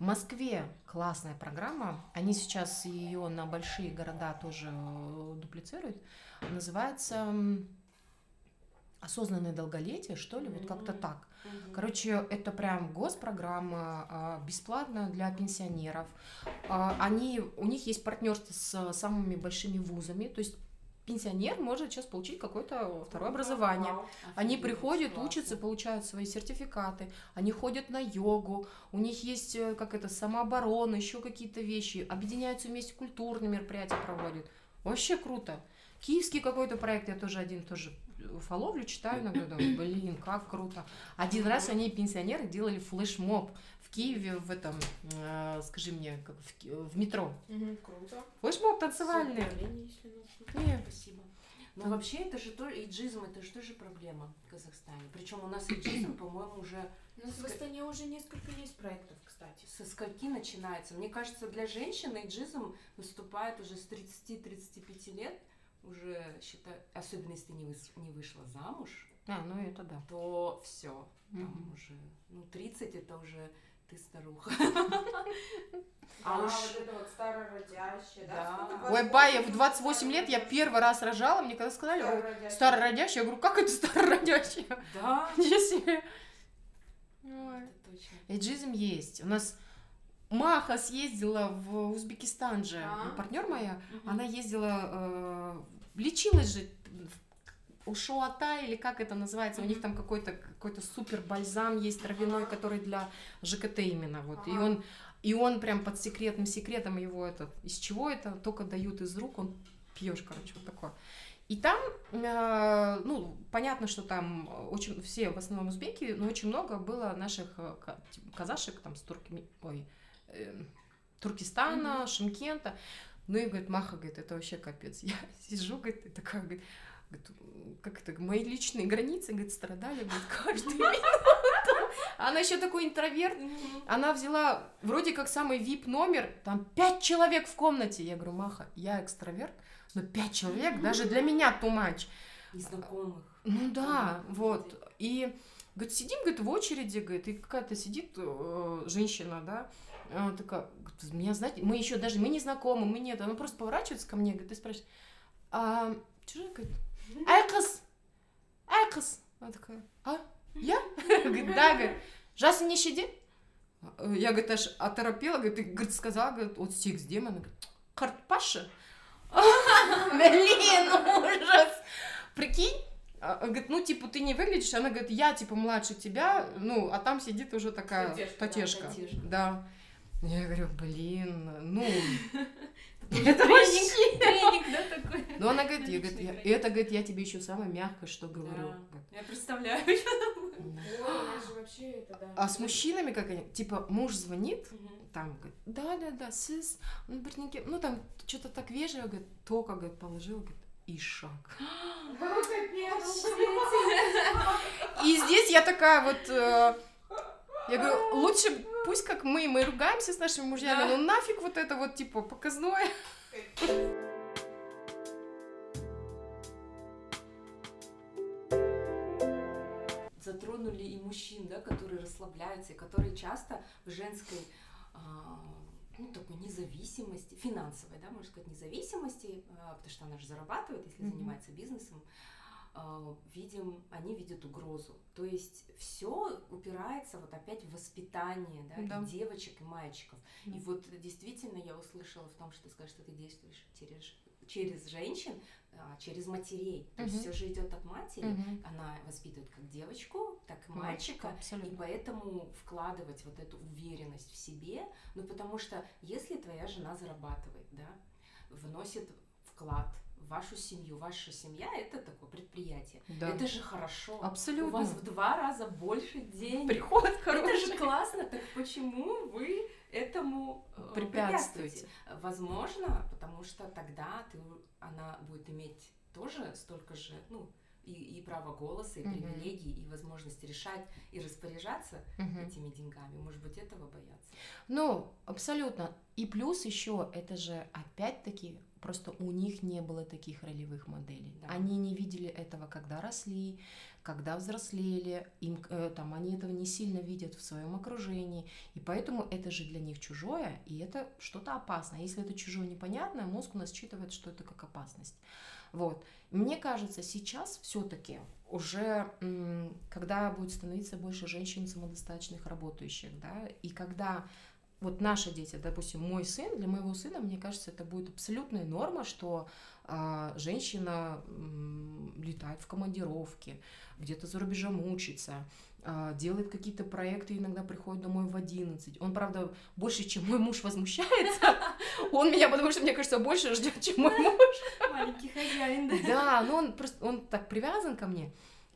В Москве классная программа. Они сейчас ее на большие города тоже э, дуплицируют. Называется осознанное долголетие, что ли, вот как-то так. Короче, это прям госпрограмма, а, бесплатная для пенсионеров. А, Они, у них есть партнерство с самыми большими вузами, то есть пенсионер может сейчас получить какое-то второе образование. Они приходят, учатся, получают свои сертификаты, они ходят на йогу, у них есть э, как это самооборона, еще какие-то вещи, объединяются вместе, культурные мероприятия проводят. Вообще круто. Киевский какой-то проект, я тоже один тоже фоловлю, читаю иногда, думаю, блин, как круто. Один раз они, пенсионеры, делали флешмоб Киеве, в этом, э, скажи мне, как в, в метро. Мгм, Круто. Флешмоб танцевальный. Если нужно. Не, Спасибо. Но Там- вообще это же тоже, иджизм, это же тоже проблема в Казахстане. Причем у нас иджизм, по-моему, уже У нас в Астане уже несколько есть проектов, кстати. со скольки начинается. Мне кажется, для женщины иджизм наступает уже с 30-35 лет. Уже считай, особенно если ты не, выс- не вышла замуж, а, ну это да. то все. Там Мгм. уже, ну, 30 это уже ты старуха. А А уж- вот это вот да? Да. Ой, 28, Бая, в 28 лет я первый раз рожала, мне когда сказали, «Ой, Старородящее. старородящая, я говорю, как это старородящая? Да, точно. Эйджизм есть. У нас Маха съездила в Узбекистан же, А. партнер моя, она ездила, э, лечилась же в- у Шуата или как это называется, у них там какой-то какой-то супер бальзам есть травяной, который для ЖКТ именно вот, и Ага. он и он прям под секретным секретом его это из чего это только дают из рук, он пьешь, короче, вот такое. И там, э, ну, понятно, что там очень все в основном узбеки, но очень много было наших э, типа, казашек там с турками, ой, э, Туркестана, Шимкента. Ну и говорит, Маха, говорит, это вообще капец. Я сижу, говорит, и такая, говорит, как это, мои личные границы, говорит, страдали, говорит, каждую минуту. Она еще такой интроверт, она взяла вроде как самый VIP номер, там пять человек в комнате. Я говорю, Маха, я экстраверт, но пять человек даже для меня much. Незнакомых. Ну да, вот. И говорит, сидим, говорит, в очереди, говорит, и какая-то сидит э, женщина, да, она такая, говорит, меня, знаете, мы еще даже, мы не знакомы, мы нет, она просто поворачивается ко мне, говорит, и спрашивает, а, что же, говорит, Айкос, Айкос. Она такая, а, я? Говорит, да, говорит, жасын нешеде? Я, говорит, аж оторопела, говорит, и, говорит, сказала, говорит, от секс демона, говорит, Картпаша? Блин, ужас! Прикинь? А, Говорит, ну, типа, ты не выглядишь, она говорит, я, типа, младше тебя, ну, а там сидит уже такая татешка. татешка. Да. Я говорю, блин, ну, Это вообще... Тренинг, да, такой? Ну, она говорит, я, говорит, я- это, говорит, я тебе еще самое мягкое, что говорю. Да. Я представляю. А с мужчинами, как они, типа, муж звонит, там, говорит, да-да-да, сис, ну, Бернинге, ну, там, что-то так вежливо, говорит, только, говорит, положил, говорит, и шаг. Ну. И здесь я такая вот, э, я говорю, лучше пусть как мы, мы ругаемся с нашими мужьями, Да. ну нафиг вот это вот, типа, показное. затронули и мужчин, да, которые расслабляются, и которые часто в женской а, ну, такой независимости, финансовой, да, можно сказать, независимости, а, потому что она же зарабатывает, если Мгм. занимается бизнесом, видим, они видят угрозу. То есть все упирается вот опять в воспитание да, и Да. девочек и мальчиков. И Да. вот действительно я услышала в том, что ты скажешь, что ты действуешь через, через женщин, а, через матерей. То есть все же идет от матери. Мгм. Она воспитывает как девочку, так и Мальчика, мальчика. И абсолютно. поэтому вкладывать вот эту уверенность в себе, ну потому что если твоя жена зарабатывает, да, вносит вклад вашу семью. Ваша семья это такое предприятие. Да. Это же хорошо. Абсолютно. У вас в два раза больше денег. Приход Это хороший. же классно. Так почему вы этому э, Препятствуете. Возможно, потому что тогда ты, она будет иметь тоже столько же, ну, и, и право голоса, и Мгм. привилегий, и возможность решать и распоряжаться Мгм. этими деньгами. Может быть, этого боятся. Ну, абсолютно. И плюс еще, это же опять-таки, просто у них не было таких ролевых моделей. Да. Они не видели этого, когда росли, когда взрослели, им, э, там, они этого не сильно видят в своем окружении, и поэтому это же для них чужое, и это что-то опасное. Если это чужое непонятное, мозг у нас считывает, что это как опасность. Вот. Мне кажется, сейчас все-таки уже, когда будет становиться больше женщин самодостаточных, работающих, да, и когда вот наши дети, допустим, мой сын, для моего сына, мне кажется, это будет абсолютная норма, что а, женщина м, летает в командировки, где-то за рубежом учится, а, делает какие-то проекты, иногда приходит домой в 11. Он, правда, больше, чем мой муж возмущается. Он меня, потому что, мне кажется, больше ждет, чем мой муж. Маленький хозяин, да? Да, но он просто, он так привязан ко мне.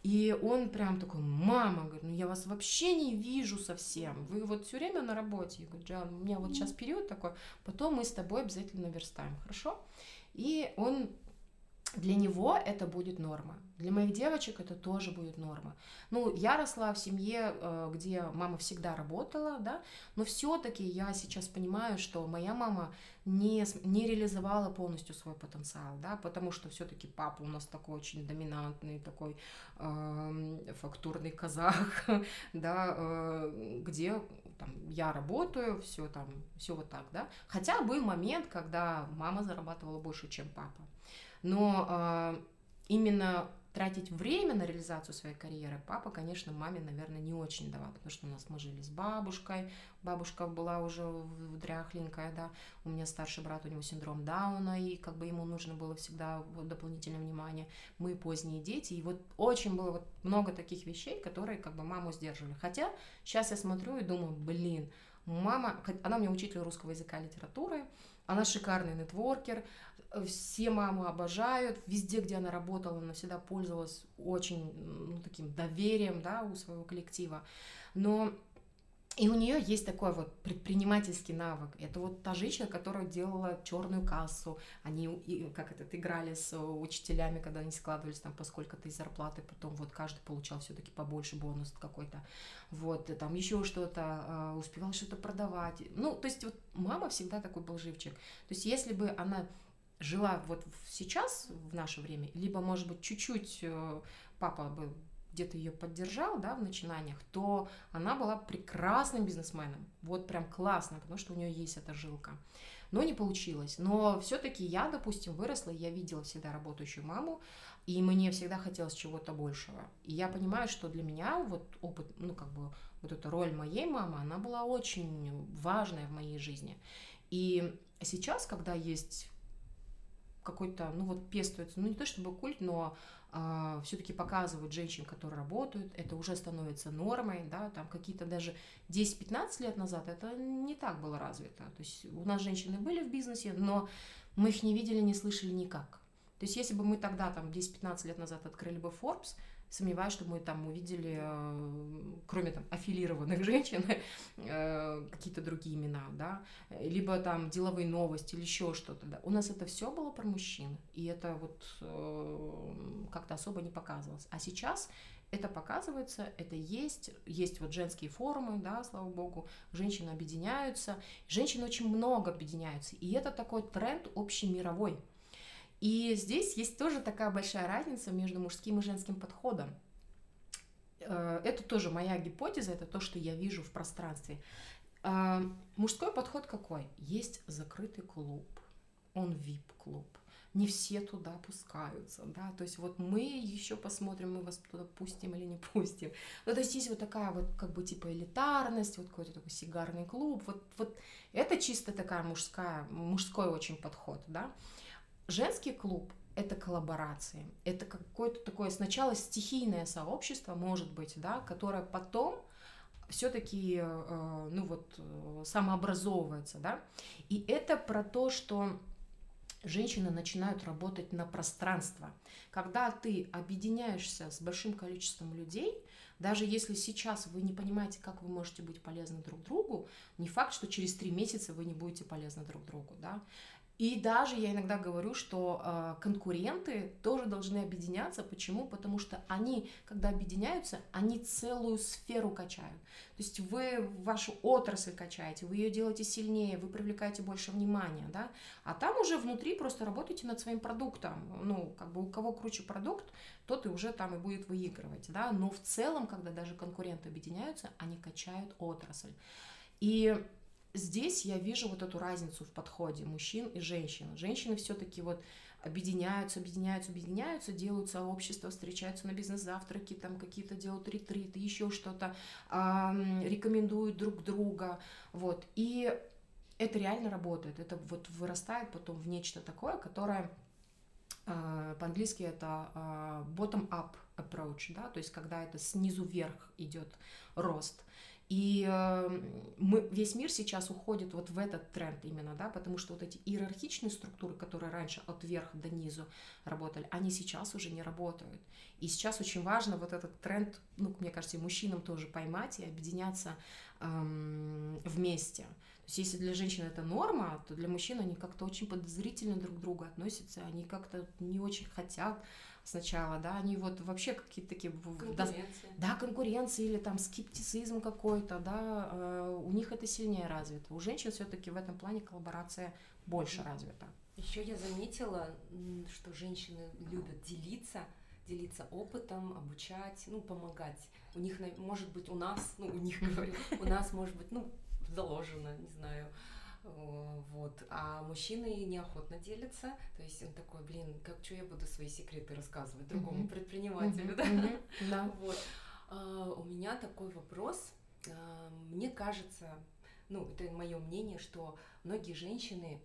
И он прям такой, мама, говорит, ну я вас вообще не вижу совсем. Вы вот все время на работе. Я говорю, Джан, у меня вот сейчас период такой, потом мы с тобой обязательно верстаем, хорошо? И он, для него это будет норма. Для моих девочек это тоже будет норма. Ну, я росла в семье, э, где мама всегда работала, да, но все-таки я сейчас понимаю, что моя мама не, не реализовала полностью свой потенциал, да, потому что все-таки папа у нас такой очень доминантный, такой эм, фактурный казах, да, э, где там, я работаю, все там, все вот так, да. Хотя был момент, когда мама зарабатывала больше, чем папа. Но э, именно тратить время на реализацию своей карьеры папа, конечно, маме, наверное, не очень давал, потому что у нас мы жили с бабушкой, бабушка была уже дряхленькая, да, у меня старший брат, у него синдром Дауна, и как бы ему нужно было всегда дополнительное внимание, мы поздние дети, и вот очень было вот много таких вещей, которые как бы маму сдерживали, хотя сейчас я смотрю и думаю, блин, мама, она у меня учитель русского языка и литературы, она шикарный нетворкер, все маму обожают, везде, где она работала, она всегда пользовалась очень ну, таким доверием, да, у своего коллектива, но и у нее есть такой вот предпринимательский навык. Это вот та женщина, которая делала черную кассу. Они как это играли с учителями, когда они складывались там по сколько-то из зарплаты, потом вот каждый получал все-таки побольше бонус какой-то. Вот, там еще что-то, э, успевал что-то продавать. Ну, то есть вот мама всегда такой был живчик. То есть если бы она жила вот сейчас, в наше время, либо, может быть, чуть-чуть э, папа бы где-то ее поддержал, да, в начинаниях, то она была прекрасным бизнесменом. Вот прям классно, потому что у нее есть эта жилка. Но не получилось. Но все-таки я, допустим, выросла, я видела всегда работающую маму, и мне всегда хотелось чего-то большего. И я понимаю, что для меня вот опыт, ну, как бы, вот эта роль моей мамы, она была очень важная в моей жизни. И сейчас, когда есть какой-то, ну вот пестуется, ну не то чтобы культ, но все-таки показывают женщин, которые работают, это уже становится нормой, да, там какие-то даже 10-15 лет назад это не так было развито. То есть у нас женщины были в бизнесе, но мы их не видели, не слышали никак. То есть если бы мы тогда, там, 10-15 лет назад открыли бы Forbes, сомневаюсь, что мы там увидели, э, кроме там аффилированных женщин, э, какие-то другие имена, да, либо там деловые новости или еще что-то, да. У нас это все было про мужчин, и это вот э, как-то особо не показывалось. А сейчас это показывается, это есть, есть вот женские форумы, да, слава богу, женщины объединяются, женщины очень много объединяются, и это такой тренд общемировой. И здесь есть тоже такая большая разница между мужским и женским подходом. Э, Это тоже моя гипотеза, это то, что я вижу в пространстве. А, Мужской подход какой? Есть закрытый клуб, он VIP-клуб. Не все туда пускаются, да, то есть вот мы еще посмотрим, мы вас туда пустим или не пустим. Ну, то есть есть вот такая вот как бы типа элитарность, вот какой-то такой сигарный клуб, вот, вот это чисто такая мужская, мужской очень подход, да. Женский клуб — это коллаборации, это какое-то такое сначала стихийное сообщество, может быть, да, которое потом все-таки, ну вот, самообразовывается, да, и это про то, что женщины начинают работать на пространство. Когда ты объединяешься с большим количеством людей, даже если сейчас вы не понимаете, как вы можете быть полезны друг другу, не факт, что через три месяца вы не будете полезны друг другу, да. И даже я иногда говорю, что э, конкуренты тоже должны объединяться. Почему? Потому что они, когда объединяются, они целую сферу качают. То есть вы вашу отрасль качаете, вы ее делаете сильнее, вы привлекаете больше внимания, да. А там уже внутри просто работаете над своим продуктом. Ну, как бы у кого круче продукт, тот и уже там и будет выигрывать, да. Но в целом, когда даже конкуренты объединяются, они качают отрасль. И здесь я вижу вот эту разницу в подходе мужчин и женщин. Женщины все-таки вот объединяются, объединяются, объединяются, делают сообщества, встречаются на бизнес-завтраки, там какие-то делают ретриты, еще что-то, э, рекомендуют друг друга, вот. И это реально работает, это вот вырастает потом в нечто такое, которое э, по-английски это э, bottom-up approach, да, то есть когда это снизу вверх идет рост. И э, мы, весь мир сейчас уходит вот в этот тренд именно, да, потому что вот эти иерархичные структуры, которые раньше от верха до низу работали, они сейчас уже не работают. И сейчас очень важно вот этот тренд, ну, мне кажется, и мужчинам тоже поймать и объединяться эм, вместе. То есть если для женщин это норма, то для мужчин они как-то очень подозрительно друг к другу относятся, они как-то не очень хотят сначала, да, они вот вообще какие-то такие... Конкуренция. Да, конкуренция или там скептицизм какой-то, да, э, у них это сильнее развито. У женщин все таки в этом плане коллаборация больше mm-hmm. развита. Еще я заметила, что женщины любят делиться, делиться опытом, обучать, ну, помогать. У них, может быть, у нас, ну, у них говорю, у нас, может быть, ну, заложено, не знаю, вот. А мужчины неохотно делятся. То есть он такой, блин, как что я буду свои секреты рассказывать другому mm-hmm. предпринимателю, mm-hmm. да? Да. Вот. А, у меня такой вопрос. А, мне кажется, ну, это мое мнение, что многие женщины,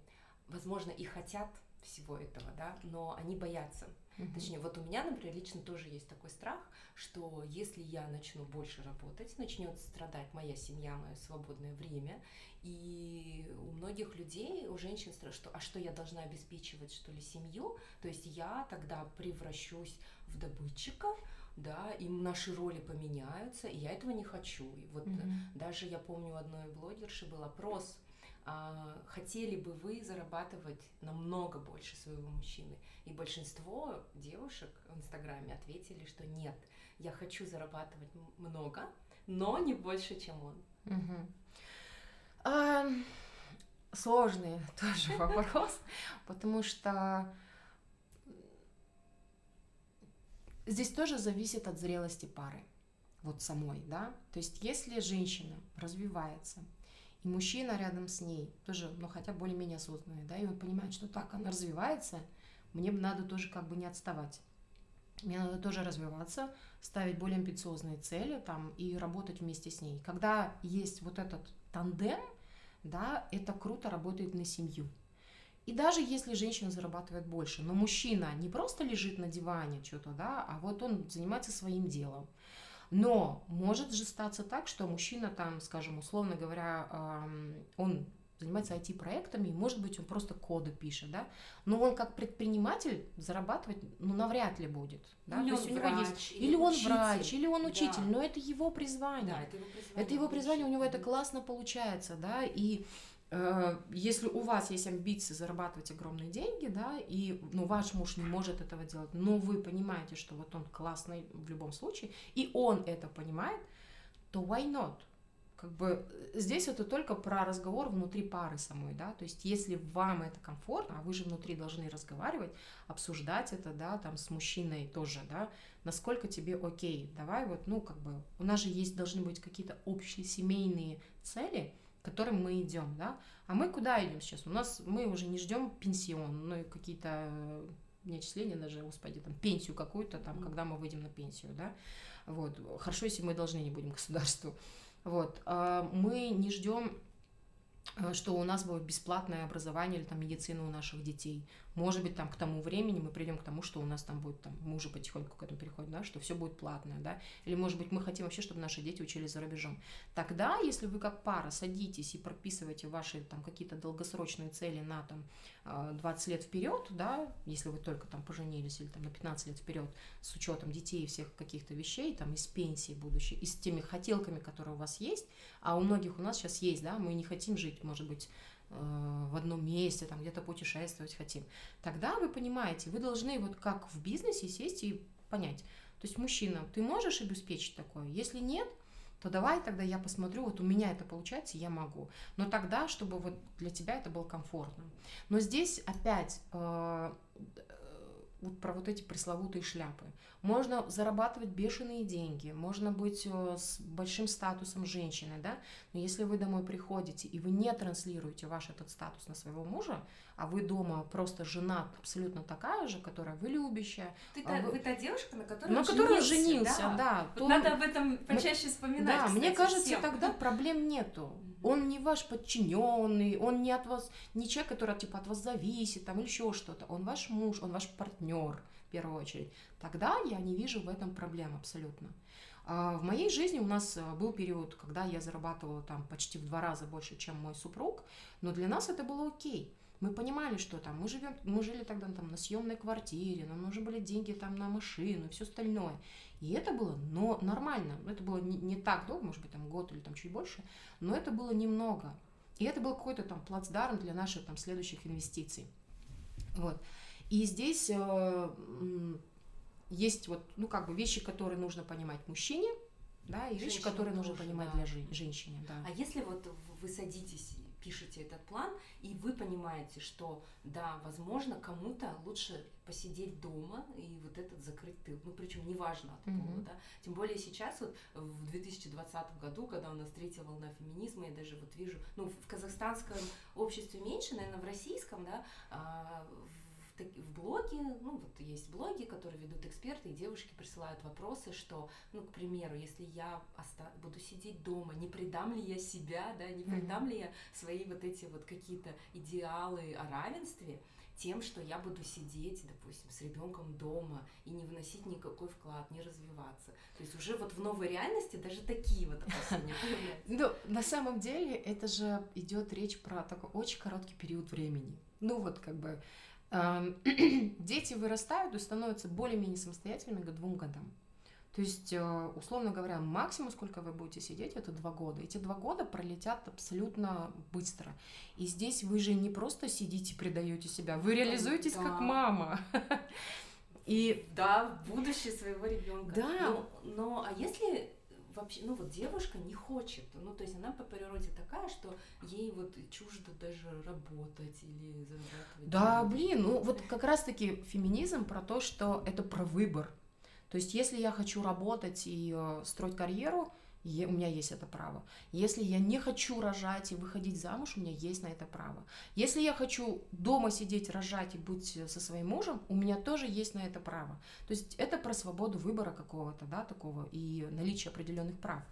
возможно, и хотят всего этого, да, но они боятся. Mm-hmm. Точнее, вот у меня, например, лично тоже есть такой страх, что если я начну больше работать, начнет страдать моя семья, мое свободное время, и у многих людей, у женщин, что, а что я должна обеспечивать, что ли, семью? То есть я тогда превращусь в добытчика, да, и наши роли поменяются, и я этого не хочу. И вот mm-hmm. даже я помню у одной блогерши был опрос, хотели бы вы зарабатывать намного больше своего мужчины? И большинство девушек в Инстаграме ответили, что нет, я хочу зарабатывать много, но не больше, чем он. Mm-hmm. А, сложный тоже вопрос, потому что здесь тоже зависит от зрелости пары, вот самой, да. То есть если женщина развивается, и мужчина рядом с ней тоже, ну хотя более-менее осознанный, да, и он понимает, что так она развивается, мне надо тоже как бы не отставать. Мне надо тоже развиваться, ставить более амбициозные цели там и работать вместе с ней. Когда есть вот этот тандем, да, это круто работает на семью. И даже если женщина зарабатывает больше, но мужчина не просто лежит на диване что-то, да, а вот он занимается своим делом. Но может же статься так, что мужчина там, скажем, условно говоря, он занимается IT-проектами, и, может быть, он просто коды пишет, да, но он как предприниматель зарабатывать, ну, навряд ли будет, да, или то есть у него врач, есть, или, или он учитель. врач, или он учитель, да. но это его призвание, да, это его призвание, это его призвание, у него это классно получается, да, и если у вас есть амбиции зарабатывать огромные деньги, да, и, ну, ваш муж не может этого делать, но вы понимаете, что вот он классный в любом случае, и он это понимает, то why not? как бы э, здесь это только про разговор внутри пары самой, да, то есть если вам это комфортно, а вы же внутри должны разговаривать, обсуждать это, да, там с мужчиной тоже, да, насколько тебе окей, давай вот, ну, как бы, у нас же есть, должны быть какие-то общие семейные цели, которым мы идем, да, а мы куда идем сейчас? У нас, мы уже не ждем пенсион, ну, и какие-то э, не отчисления даже, господи, там, пенсию какую-то, там, mm. когда мы выйдем на пенсию, да, вот, хорошо, если мы должны не будем государству, вот. А, мы не ждем э, что у нас будет бесплатное образование или там медицина у наших детей. Может быть, там к тому времени мы придем к тому, что у нас там будет, там, мы уже потихоньку к этому переходим, да, что все будет платное, да, или, может быть, мы хотим вообще, чтобы наши дети учились за рубежом. Тогда, если вы как пара садитесь и прописываете ваши там какие-то долгосрочные цели на там 20 а, лет вперед, да, если вы только там поженились или там на 15 лет вперед, с учетом детей и всех каких-то вещей, там, из пенсии будущей, и с теми хотелками, которые у вас есть, а у многих у нас сейчас есть, да, мы не хотим жить, может быть, в одном месте, там где-то путешествовать хотим, тогда вы понимаете, вы должны вот как в бизнесе сесть и понять. То есть, мужчина, ты можешь обеспечить такое? Если нет, то давай тогда я посмотрю, вот у меня это получается, я могу. Но тогда, чтобы вот для тебя это было комфортно. Но здесь опять э, вот про вот эти пресловутые шляпы. Можно зарабатывать бешеные деньги, можно быть э, с большим статусом женщины, да, но если вы домой приходите и вы не транслируете ваш этот статус на своего мужа, а вы дома просто жена абсолютно такая же, которая вы любящая. Ты а та, вы... вы та девушка, на которой на которой женился, женился, да. да вот то... Надо об этом почаще вспоминать. Да, кстати, мне кажется, всем. тогда проблем нету. Он не ваш подчиненный, он не от вас, не человек, который типа от вас зависит, там или еще что-то. Он ваш муж, он ваш партнер в первую очередь. Тогда я не вижу в этом проблем абсолютно. А, в моей жизни у нас э, был период, когда я зарабатывала там почти в два раза больше, чем мой супруг, но для нас это было окей. Мы понимали, что там мы живем, мы жили тогда там на съемной квартире, нам нужны были деньги там на машину и все остальное. И это было но нормально. Это было не, не так долго, может быть, там год или там чуть больше, но это было немного. И это был какой-то там плацдарм для наших там следующих инвестиций. Вот. И здесь э, есть вот, ну, как бы вещи, которые нужно понимать мужчине, да, и вещи, которые нужно понимать да. для жен- женщины, да. А если вот вы садитесь пишете этот план, и вы понимаете, что да, возможно, кому-то лучше посидеть дома и вот этот закрыть тыл. Ну, причем неважно от пола, mm-hmm. да. Тем более сейчас вот в 2020 году, когда у нас третья волна феминизма, я даже вот вижу, ну, в казахстанском обществе меньше, наверное, в российском, да, а, в блоге, ну вот есть блоги, которые ведут эксперты, и девушки присылают вопросы, что, ну, к примеру, если я оста- буду сидеть дома, не предам ли я себя, да, не предам mm-hmm. ли я свои вот эти вот какие-то идеалы о равенстве тем, что я буду сидеть, допустим, с ребенком дома и не вносить никакой вклад, не развиваться. То есть уже вот в новой реальности даже такие вот опасения Ну, на самом деле это же идет речь про такой очень короткий период времени. Ну вот как бы дети вырастают и становятся более-менее самостоятельными к двум годам. То есть, э, условно говоря, максимум, сколько вы будете сидеть, это два года. Эти два года пролетят абсолютно быстро. И здесь вы же не просто сидите, предаете себя, вы реализуетесь да. как мама. И да, будущее своего ребенка. Да. Но, но а если вообще, ну вот девушка не хочет, ну то есть она по природе такая, что ей вот чуждо даже работать или зарабатывать. Да, блин, ну вот как раз-таки феминизм про то, что это про выбор. То есть если я хочу работать и э, строить карьеру, у меня есть это право. Если я не хочу рожать и выходить замуж, у меня есть на это право. Если я хочу дома сидеть, рожать и быть со своим мужем, у меня тоже есть на это право. То есть это про свободу выбора какого-то, да, такого и наличие определенных прав.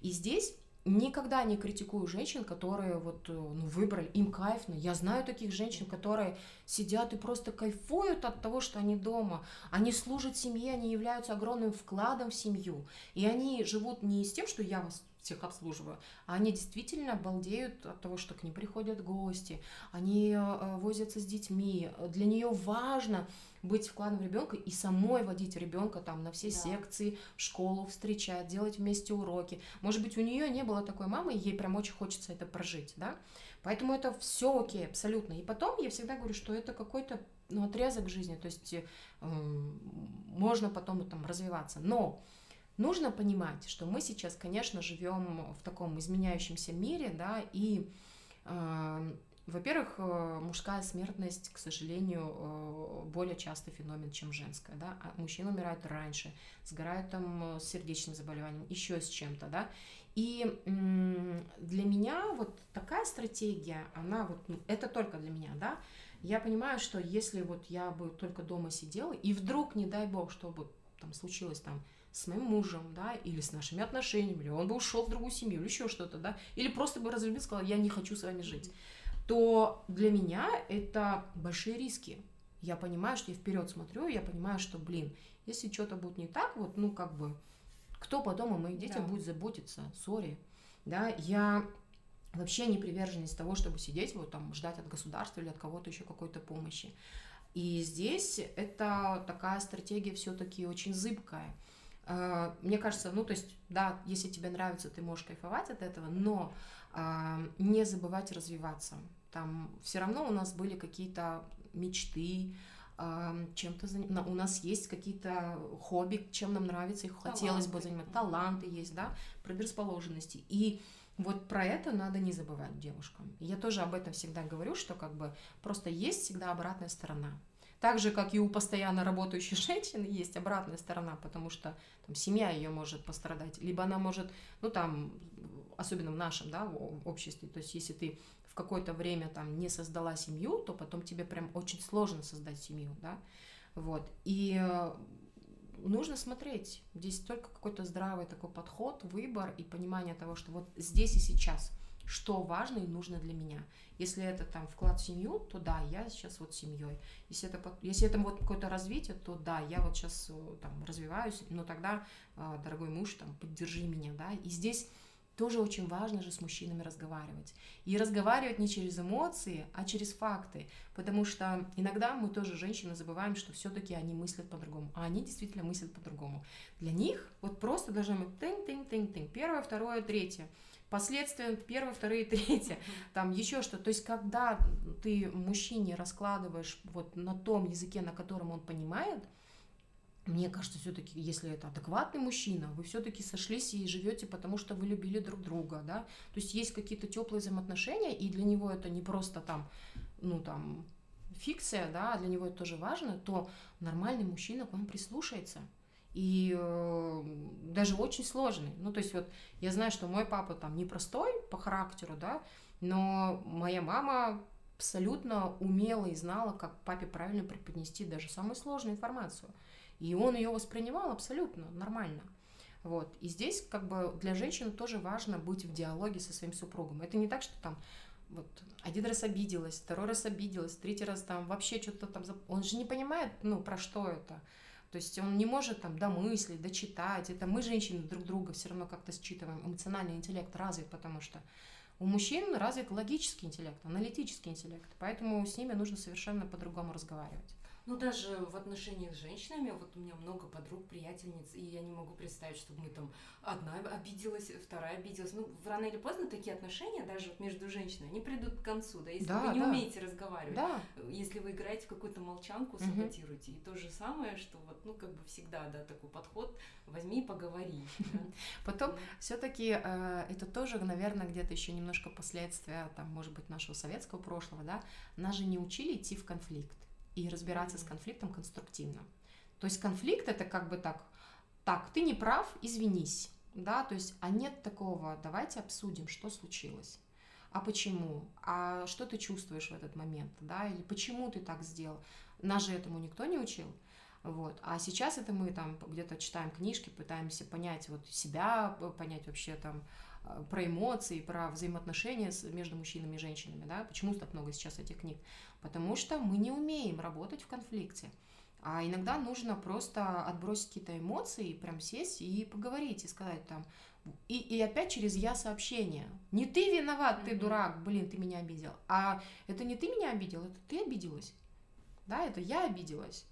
И здесь никогда не критикую женщин, которые вот э, ну, выбрали, им кайфно. Я знаю таких женщин, которые сидят и просто кайфуют от того, что они дома. Они служат семье, они являются огромным вкладом в семью. И они живут не с тем, что я вас всех обслуживаю, а они действительно балдеют от того, что к ним приходят гости, они э, возятся с детьми. Для нее важно быть вкладом ребенка и самой водить ребенка там на все да. секции, в школу встречать, делать вместе уроки. Может быть, у нее не было такой мамы, и ей прям очень хочется это прожить, да? Поэтому это все окей, абсолютно. И потом я всегда говорю, что это какой-то ну, отрезок жизни, то есть э, можно потом там развиваться. Но нужно понимать, что мы сейчас, конечно, живем в таком изменяющемся мире, да, и э, во-первых, э, мужская смертность, к сожалению, э, более частый феномен, чем женская, да, а мужчины умирают раньше, сгорают там с сердечным заболеванием, еще с чем-то, да, и для меня вот такая стратегия, она вот, ну, это только для меня, да, я понимаю, что если вот я бы только дома сидела, и вдруг, не дай бог, чтобы там случилось там с моим мужем, да, или с нашими отношениями, или он бы ушел в другую семью, или еще что-то, да, или просто бы разлюбил, сказал, я не хочу с вами жить, то для меня это большие риски. Я понимаю, что я вперед смотрю, я понимаю, что, блин, если что-то будет не так, вот, ну, как бы, кто потом о моих детях Да. будет заботиться? Сори. Да, я вообще не приверженец того, чтобы сидеть, вот там, ждать от государства или от кого-то еще какой-то помощи. И здесь это такая стратегия все-таки очень зыбкая. Э, Мне кажется, ну, то есть, да, если тебе нравится, ты можешь кайфовать от этого, но а, не забывать развиваться. Там все равно у нас были какие-то мечты, а, чем-то заним- у нас есть какие-то хобби, чем нам нравится, их хотелось бы заниматься, таланты есть, да, предрасположенности. И вот про это надо не забывать девушкам. Я тоже об этом всегда говорю, что как бы просто есть всегда обратная сторона. Так же, как и у постоянно работающей женщины есть обратная сторона, потому что там, семья ее может пострадать, либо она может, ну там, особенно в нашем да, обществе, то есть если ты в какое-то время там не создала семью, то потом тебе прям очень сложно создать семью, да, вот, и э, нужно смотреть, здесь только какой-то здравый такой подход, выбор и понимание того, что вот здесь и сейчас, что важно и нужно для меня. Если это там вклад в семью, то да, я сейчас вот семьей. Если это, если это вот какое-то развитие, то да, я вот сейчас там развиваюсь, но тогда, э, дорогой муж, там, поддержи меня, да. И здесь тоже очень важно же с мужчинами разговаривать. И разговаривать не через эмоции, а через факты. Потому что иногда мы тоже, женщины, забываем, что все-таки они мыслят по-другому. А они действительно мыслят по-другому. Для них вот просто должно быть тынь-тынь-тынь-тынь. Первое, второе, третье. Последствия первое, второе, третье. Там еще что. То есть, когда ты мужчине раскладываешь вот на том языке, на котором он понимает, мне кажется, все-таки, если это адекватный мужчина, вы все-таки сошлись и живете, потому что вы любили друг друга, да. То есть есть какие-то теплые взаимоотношения, и для него это не просто там, ну там фикция, да, а для него это тоже важно, то нормальный мужчина к вам прислушается. И э, даже очень сложный. Ну, то есть вот я знаю, что мой папа там непростой по характеру, да, но моя мама абсолютно умела и знала, как папе правильно преподнести даже самую сложную информацию. И он ее воспринимал абсолютно нормально. Вот. И здесь как бы для женщины тоже важно быть в диалоге со своим супругом. Это не так, что там вот один раз обиделась, второй раз обиделась, третий раз там вообще что-то там... Он же не понимает, ну, про что это. То есть он не может там домыслить, дочитать. Это мы, женщины, друг друга все равно как-то считываем. Эмоциональный интеллект развит, потому что у мужчин развит логический интеллект, аналитический интеллект. Поэтому с ними нужно совершенно по-другому разговаривать. Ну, даже в отношениях с женщинами, вот у меня много подруг, приятельниц, и я не могу представить, чтобы мы там одна обиделась, вторая обиделась. Ну, рано или поздно такие отношения, даже вот между женщинами, они придут к концу, да, если Да, вы не да. умеете разговаривать. Да, Если вы играете в какую-то молчанку, саботируете. И то же самое, что вот, ну, как бы всегда, да, такой подход, возьми и поговори. Потом все-таки это тоже, наверное, где-то еще немножко последствия, там, может быть, нашего советского прошлого, да, нас же не учили идти в конфликт и разбираться с конфликтом конструктивно. То есть конфликт это как бы так, так, ты не прав, извинись, да, то есть, а нет такого, давайте обсудим, что случилось. А почему? А что ты чувствуешь в этот момент, да, или почему ты так сделал? Нас же этому никто не учил. Вот. А сейчас это мы там где-то читаем книжки, пытаемся понять вот себя, понять вообще там про эмоции, про взаимоотношения между мужчинами и женщинами, да, почему так много сейчас этих книг? Потому что мы не умеем работать в конфликте. А иногда нужно просто отбросить какие-то эмоции, прям сесть и поговорить, и сказать там, и, и опять через я сообщение. Не ты виноват, ты дурак, блин, ты меня обидел. А это не ты меня обидел, это ты обиделась. Да, это я обиделась.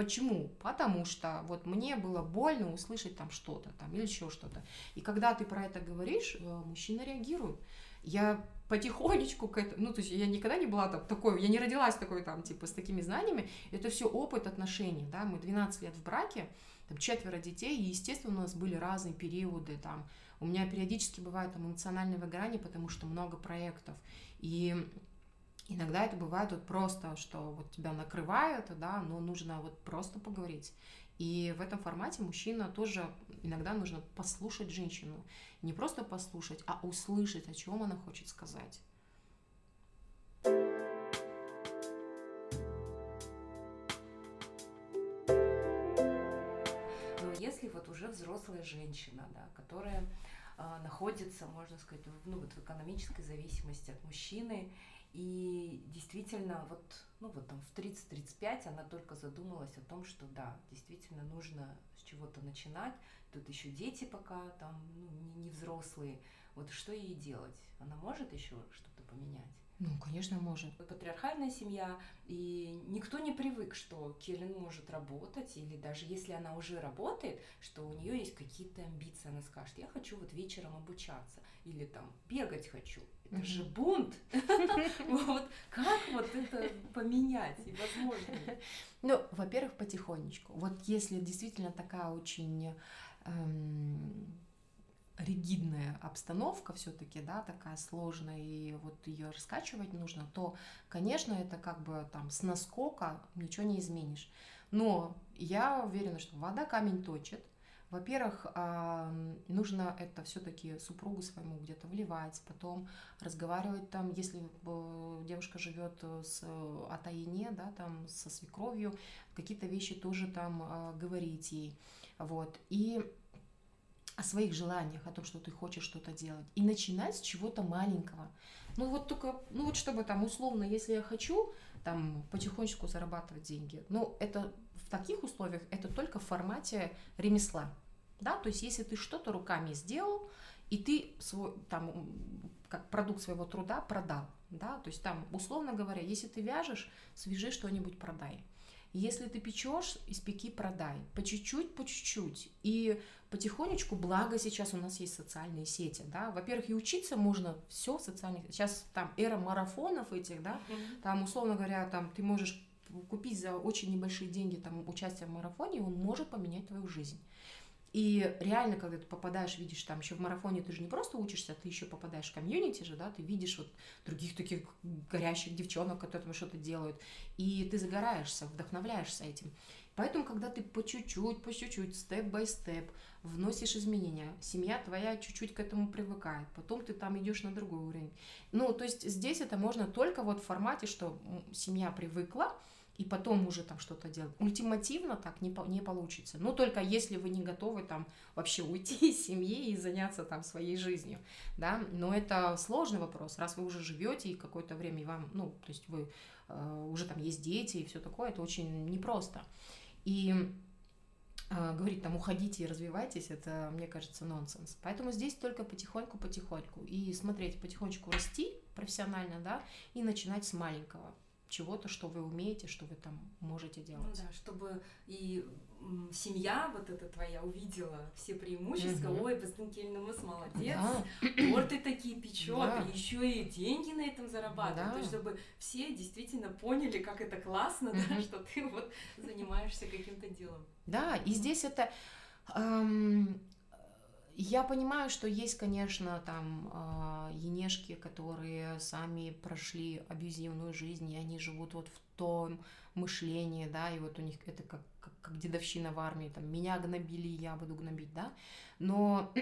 Почему? Потому что вот мне было больно услышать там что-то там или еще что-то. И когда ты про это говоришь, э, мужчина реагирует. Я потихонечку к этому, ну, то есть я никогда не была там такой, я не родилась такой там, типа, с такими знаниями. Это все опыт отношений, да, мы 12 лет в браке, там четверо детей, и, естественно, у нас были разные периоды, там, у меня периодически бывает там эмоциональное выгорание, потому что много проектов, и иногда это бывает вот просто, что вот тебя накрывает, да, но нужно вот просто поговорить. И в этом формате мужчина тоже иногда нужно послушать женщину. Не просто послушать, а услышать, о чем она хочет сказать. Но если вот уже взрослая женщина, да, которая а, находится, можно сказать, в, ну, вот в экономической зависимости от мужчины, И действительно, вот, ну вот там в 30-35 она только задумалась о том, что да, действительно нужно с чего-то начинать. Тут еще дети пока там ну, не, не взрослые. Вот что ей делать? Она может еще что-то поменять? Ну, конечно, может. Патриархальная семья, и никто не привык, что Келлен может работать, или даже если она уже работает, что у нее есть какие-то амбиции, она скажет, я хочу вот вечером обучаться, или там бегать хочу. Это же бунт. Вот как вот это поменять и возможно? Ну, во-первых, потихонечку. Вот если действительно такая очень эм, ригидная обстановка все-таки, да, такая сложная, и вот ее раскачивать нужно, то, конечно, это как бы там с наскока ничего не изменишь. Но я уверена, что вода камень точит. Во-первых, нужно это все-таки супругу своему где-то вливать, потом разговаривать там, если э, девушка живет с Атаине, да, там со свекровью, какие-то вещи тоже там а, говорить ей. Вот. И о своих желаниях, о том, что ты хочешь что-то делать. И начинать с чего-то маленького. Ну вот только, ну вот чтобы там условно, если я хочу там потихонечку зарабатывать деньги, ну это в таких условиях это только в формате ремесла. Да, то есть если ты что-то руками сделал, и ты свой, там, как продукт своего труда продал, да, то есть там, условно говоря, если ты вяжешь, свяжи что-нибудь, продай. Если ты печешь, испеки, продай. По чуть-чуть, по чуть-чуть. И потихонечку, благо сейчас у нас есть социальные сети, да, во-первых, и учиться можно все в социальных, сейчас там эра марафонов этих, да, mm-hmm. там, условно говоря, там ты можешь купить за очень небольшие деньги там участие в марафоне, он может поменять твою жизнь. И реально, когда ты попадаешь, видишь, там еще в марафоне ты же не просто учишься, ты еще попадаешь в комьюнити же, да, ты видишь вот других таких горящих девчонок, которые там что-то делают, и ты загораешься, вдохновляешься этим. Поэтому, когда ты по чуть-чуть, по чуть-чуть, степ-бай-степ вносишь изменения, семья твоя чуть-чуть к этому привыкает, потом ты там идешь на другой уровень. Ну, то есть здесь это можно только вот в формате, что семья привыкла, и потом уже там что-то делать. Ультимативно так не, не получится. Ну, только если вы не готовы там вообще уйти из семьи и заняться там своей жизнью, да. Но это сложный вопрос. Раз вы уже живете и какое-то время вам, ну, то есть вы э, уже там есть дети и все такое, это очень непросто. И э, говорить там уходите и развивайтесь, это, мне кажется, нонсенс. Поэтому здесь только потихоньку-потихоньку. И смотреть, потихонечку расти профессионально, да, и начинать с маленького чего-то, что вы умеете, что вы там можете делать. Ну да, чтобы и семья вот эта твоя увидела все преимущества, угу. ой, Бастенкельномыс молодец, да. торты такие печет, да. и еще и деньги на этом зарабатывает, да. то есть чтобы все действительно поняли, как это классно, угу. да, что ты вот занимаешься каким-то делом. Да, и здесь это эм, я понимаю, что есть, конечно, там э, енешки, которые сами прошли абьюзивную жизнь, и они живут вот в том мышлении, да, и вот у них это как, как, как дедовщина в армии, там, меня гнобили, я буду гнобить, да, но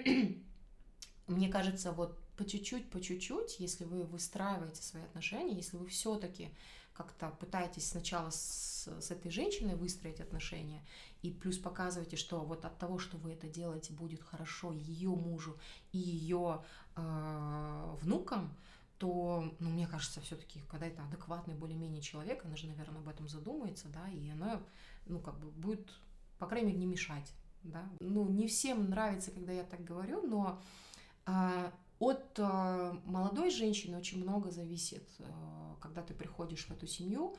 мне кажется, вот по чуть-чуть, по чуть-чуть, если вы выстраиваете свои отношения, если вы все-таки как-то пытаетесь сначала с, с этой женщиной выстроить отношения, и плюс показываете, что вот от того, что вы это делаете, будет хорошо ее мужу и ее э, внукам, то, ну, мне кажется, все-таки, когда это адекватный более-менее человек, она же, наверное, об этом задумается, да, и она, ну, как бы будет, по крайней мере, не мешать, да. Ну, не всем нравится, когда я так говорю, но э, от э, молодой женщины очень много зависит, э, когда ты приходишь в эту семью.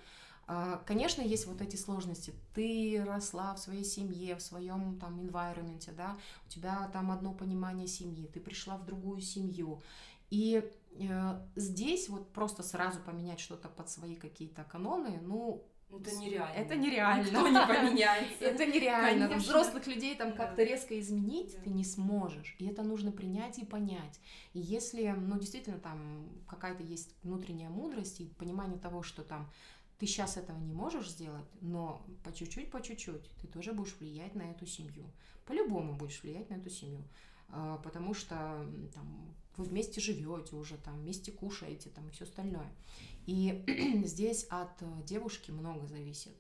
Э, конечно, есть вот эти сложности. Ты росла в своей семье, в своем там environment, да, у тебя там одно понимание семьи, ты пришла в другую семью. И э, здесь вот просто сразу поменять что-то под свои какие-то каноны, ну, это нереально. Это нереально. Никто не поменяется. Это нереально. Конечно. Взрослых людей там как-то резко изменить ты не сможешь. И это нужно принять и понять. И если, ну, действительно, там какая-то есть внутренняя мудрость и понимание того, что там ты сейчас этого не можешь сделать, но по чуть-чуть, по чуть-чуть ты тоже будешь влиять на эту семью. По-любому будешь влиять на эту семью. А, потому что там, вы вместе живете уже, там, вместе кушаете там, и все остальное. И здесь от э, девушки много зависит.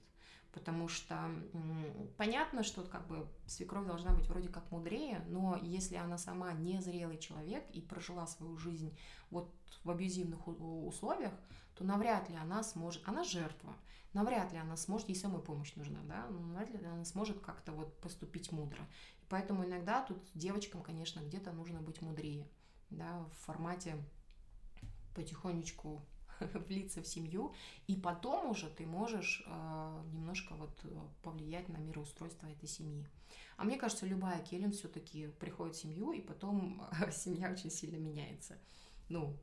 потому что понятно, что как бы свекровь должна быть вроде как мудрее, но если она сама незрелый человек и прожила свою жизнь вот в абьюзивных условиях, то навряд ли она сможет, она жертва, навряд ли она сможет, ей самой помощь нужна, да, но навряд ли она сможет как-то вот поступить мудро. Поэтому иногда тут девочкам, конечно, где-то нужно быть мудрее, да, в формате потихонечку влиться в семью, и потом уже ты можешь э, немножко вот э, повлиять на мироустройство этой семьи. А мне кажется, любая Келлен все-таки приходит в семью, и потом семья очень сильно меняется. Ну,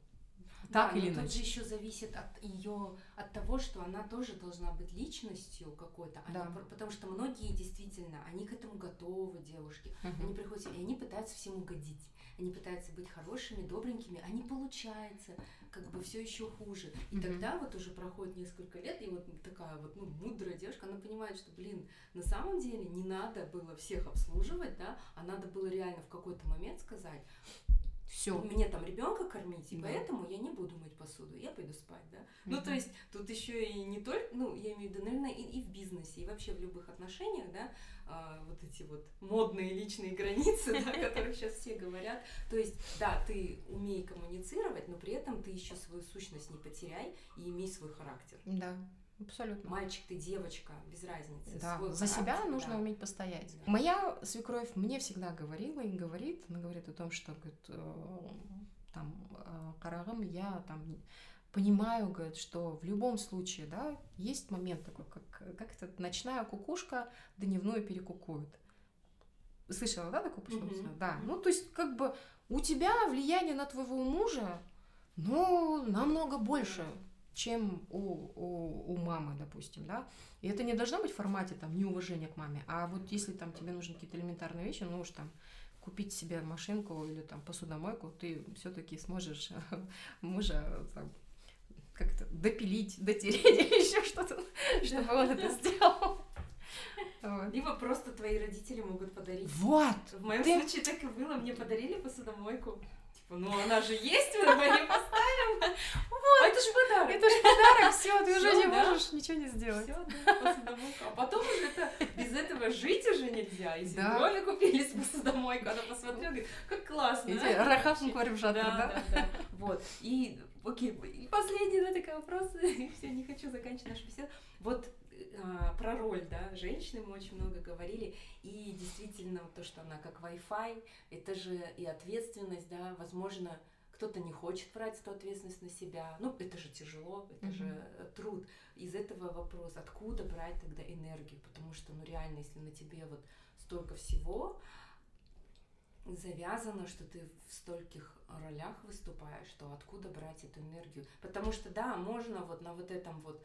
так Да, или но тут же иначе. еще зависит от ее, от того, что она тоже должна быть личностью какой-то, а Да. потому что многие действительно, они к этому готовы, девушки, Мгм. они приходят, и они пытаются всем угодить, они пытаются быть хорошими, добренькими, а не получается, как бы все еще хуже. И Мгм. тогда вот уже проходит несколько лет, и вот такая вот, ну, мудрая девушка, она понимает, что, блин, на самом деле не надо было всех обслуживать, да, а надо было реально в какой-то момент сказать, Все. мне там ребенка кормить, и Да. поэтому я не буду мыть посуду, я пойду спать, да. Ну, Мгм. то есть тут еще и не только, ну, я имею в виду, наверное, и, и в бизнесе, и вообще в любых отношениях, да, а, вот эти вот модные личные границы, да, о которых сейчас все говорят. То есть, да, ты умей коммуницировать, но при этом ты еще свою сущность не потеряй и имей свой характер. Да, абсолютно. Мальчик ты, девочка, без разницы. Да, свой за себя нужно да. уметь постоять. Да. Моя свекровь мне всегда говорила и говорит, она говорит о том, что говорит, э, там э, карагым я там понимаю, говорит, что в любом случае, да, есть момент такой, как, как это, ночная кукушка дневную перекукует. Слышала, да, такую пословицу? Мгм. Да. Ну, то есть, как бы у тебя влияние на твоего мужа, ну, намного больше, чем у, у, у мамы, допустим, да. И это не должно быть в формате там неуважения к маме, а вот если там тебе нужны какие-то элементарные вещи, ну уж там купить себе машинку или там посудомойку, ты все-таки сможешь мужа там, как-то допилить, дотереть или еще что-то, чтобы он это сделал. Вот. Либо просто твои родители могут подарить. Вот! В моем Ты- случае так и было, мне подарили посудомойку. Типа, ну она же есть, мы на ее поставим. А это же подарок. Это же подарок, все, ты уже не можешь ничего не сделать. Всё, да. А потом уже это, без этого жить уже нельзя. И свекрови купили с посудомойку. Она посмотрела, говорит, как классно. Эти а?» рахафн Вообще. кварифжатор, Да, да? да. Вот. И, окей, и последний, да, такой вопрос. Все, не хочу заканчивать нашу беседу. Вот про роль, да, женщины мы очень много говорили, и действительно то, что она как Wi-Fi, это же и ответственность, да, возможно, кто-то не хочет брать эту ответственность на себя, ну, это же тяжело, это Мгм. же э, труд. Из этого вопрос, откуда брать тогда энергию, потому что, ну, реально, если на тебе вот столько всего, завязано, что ты в стольких ролях выступаешь, что откуда брать эту энергию? Потому что, да, можно вот на вот этом вот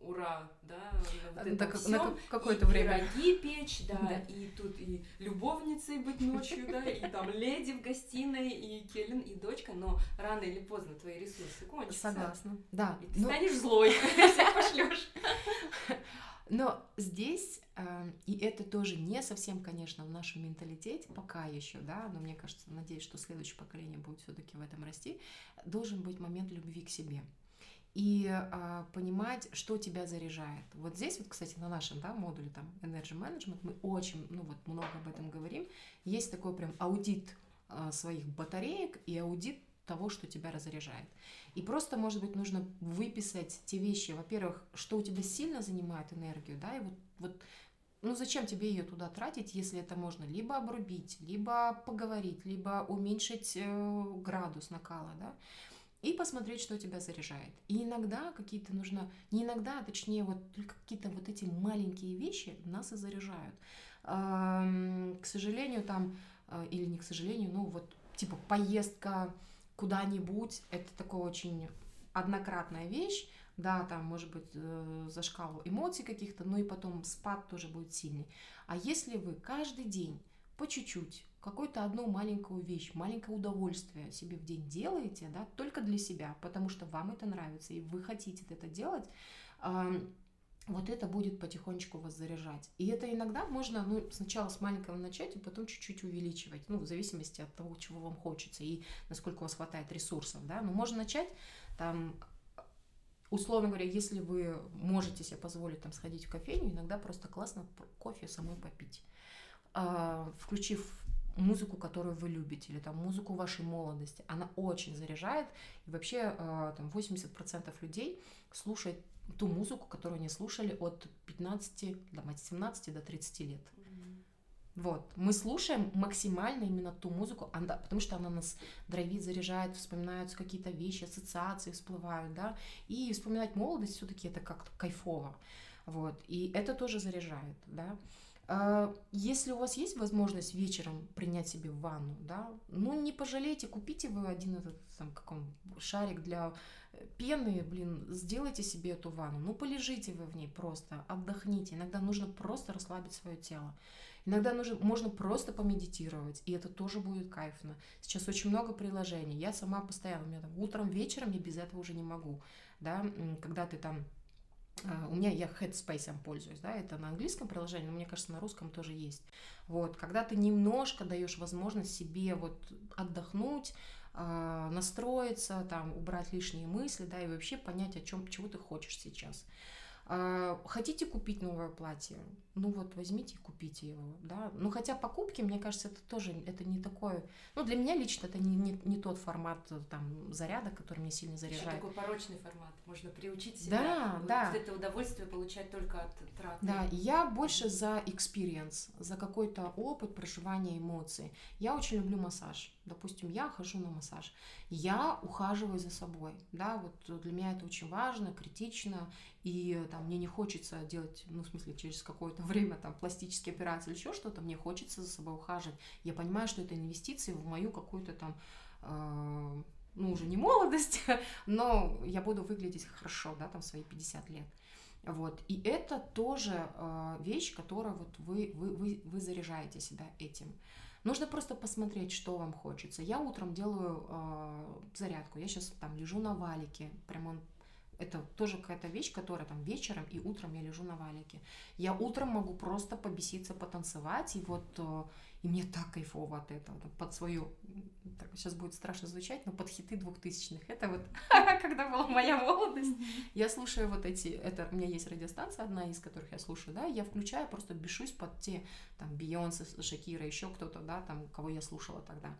ура, да, на вот На этом как- на всём как- какое-то и время. пироги печь, да, Да. и тут и любовницей быть ночью, да, и там леди в гостиной, и Келлен, и дочка, но рано или поздно твои ресурсы кончатся. Согласна. Да. И ты Ну, станешь злой, всех пошлешь. Но здесь, э, и это тоже не совсем, конечно, в нашем менталитете, пока еще, да, но мне кажется, надеюсь, что следующее поколение будет все-таки в этом расти, должен быть момент любви к себе. И э, понимать, что тебя заряжает. Вот здесь, вот, кстати, на нашем да, модуле там Energy Management мы очень ну, вот, много об этом говорим. Есть такой прям аудит э, своих батареек и аудит того, что тебя разряжает. И просто, может быть, нужно выписать те вещи, во-первых, что у тебя сильно занимает энергию, да, и вот, вот ну зачем тебе ее туда тратить, если это можно либо обрубить, либо поговорить, либо уменьшить э, градус накала, да, и посмотреть, что тебя заряжает. И иногда какие-то нужно, не иногда, а точнее вот только какие-то вот эти маленькие вещи нас и заряжают. К сожалению, там, э, или не к сожалению, ну вот типа поездка куда-нибудь, это такое очень однократная вещь, да, там может быть э, зашкал эмоций каких-то, но и потом спад тоже будет сильный. А если вы каждый день по чуть-чуть какую-то одну маленькую вещь, маленькое удовольствие себе в день делаете, да, только для себя, потому что вам это нравится, и вы хотите это делать, вот это будет потихонечку вас заряжать. И это иногда можно, ну, сначала с маленького начать, и потом чуть-чуть увеличивать, ну, в зависимости от того, чего вам хочется и насколько у вас хватает ресурсов, да. Но можно начать там условно говоря, если вы можете себе позволить там сходить в кофейню, иногда просто классно кофе самой попить, а, включив музыку, которую вы любите, или там музыку вашей молодости, она очень заряжает, и вообще а, там 80% людей слушает ту музыку, которую они слушали от 15, там, от 17 до 30 лет. Вот. Мы слушаем максимально именно ту музыку, она, потому что она нас драйвит, заряжает, вспоминаются какие-то вещи, ассоциации всплывают, да, и вспоминать молодость все таки это как-то кайфово, вот, и это тоже заряжает, да. А, если у вас есть возможность вечером принять себе ванну, да, ну не пожалейте, купите вы один этот там как он шарик для э, пены, блин, сделайте себе эту ванну, ну полежите вы в ней просто, отдохните. Иногда нужно просто расслабить свое тело. Иногда нужно, можно просто помедитировать, и это тоже будет кайфно. Сейчас очень много приложений. Я сама постоянно, у меня там утром, вечером я без этого уже не могу. Да? Когда ты там у меня я Headspace пользуюсь, да, это на английском приложении, но мне кажется, на русском тоже есть. Вот, когда ты немножко даешь возможность себе вот отдохнуть, а, настроиться, там, убрать лишние мысли, да, и вообще понять, о чем, чего ты хочешь сейчас. А, хотите купить новое платье? Ну вот возьмите и купите его, да. Ну хотя покупки, мне кажется, это тоже это не такое. Ну для меня лично это не, не, не тот формат э, там заряда, который меня сильно заряжает. Еще такой порочный формат. Можно приучить себя. Да, вот да. Это удовольствие получать только от траты. Да, я больше за experience, за какой-то опыт проживания эмоций. Я очень люблю массаж. Допустим, я хожу на массаж. Я ухаживаю за собой, да, вот для меня это очень важно, критично, и там мне не хочется делать, ну, в смысле, через какое-то время там пластические операции или еще что-то, мне хочется за собой ухаживать. Я понимаю, что это инвестиции в мою какую-то там э, ну, уже не молодость, но я буду выглядеть хорошо, да, там, свои 50 лет. Вот. И это тоже э, вещь, которая вот вы, вы, вы, вы заряжаете себя этим. Нужно просто посмотреть, что вам хочется. Я утром делаю э, зарядку. Я сейчас там лежу на валике, прям он это тоже какая-то вещь, которая там вечером и утром я лежу на валике. Я утром могу просто побеситься, потанцевать, и вот э, и мне так кайфово от этого, под свою, так сейчас будет страшно звучать, но под хиты двухтысячных. Это вот, когда была моя молодость, я слушаю вот эти, это у меня есть радиостанция одна из которых я слушаю, да, я включаю, просто бешусь под те, там, Бейонсе, Шакира, еще кто-то, да, там, кого я слушала тогда.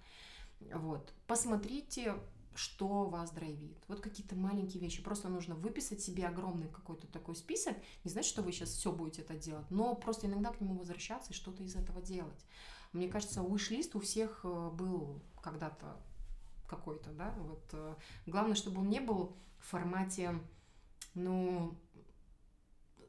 Вот. Посмотрите, что вас драйвит. Вот какие-то маленькие вещи. Просто нужно выписать себе огромный какой-то такой список. Не значит, что вы сейчас все будете это делать, но просто иногда к нему возвращаться и что-то из этого делать. Мне кажется, уиш-лист у всех э, был когда-то какой-то, да, вот. Э, главное, чтобы он не был в формате, ну,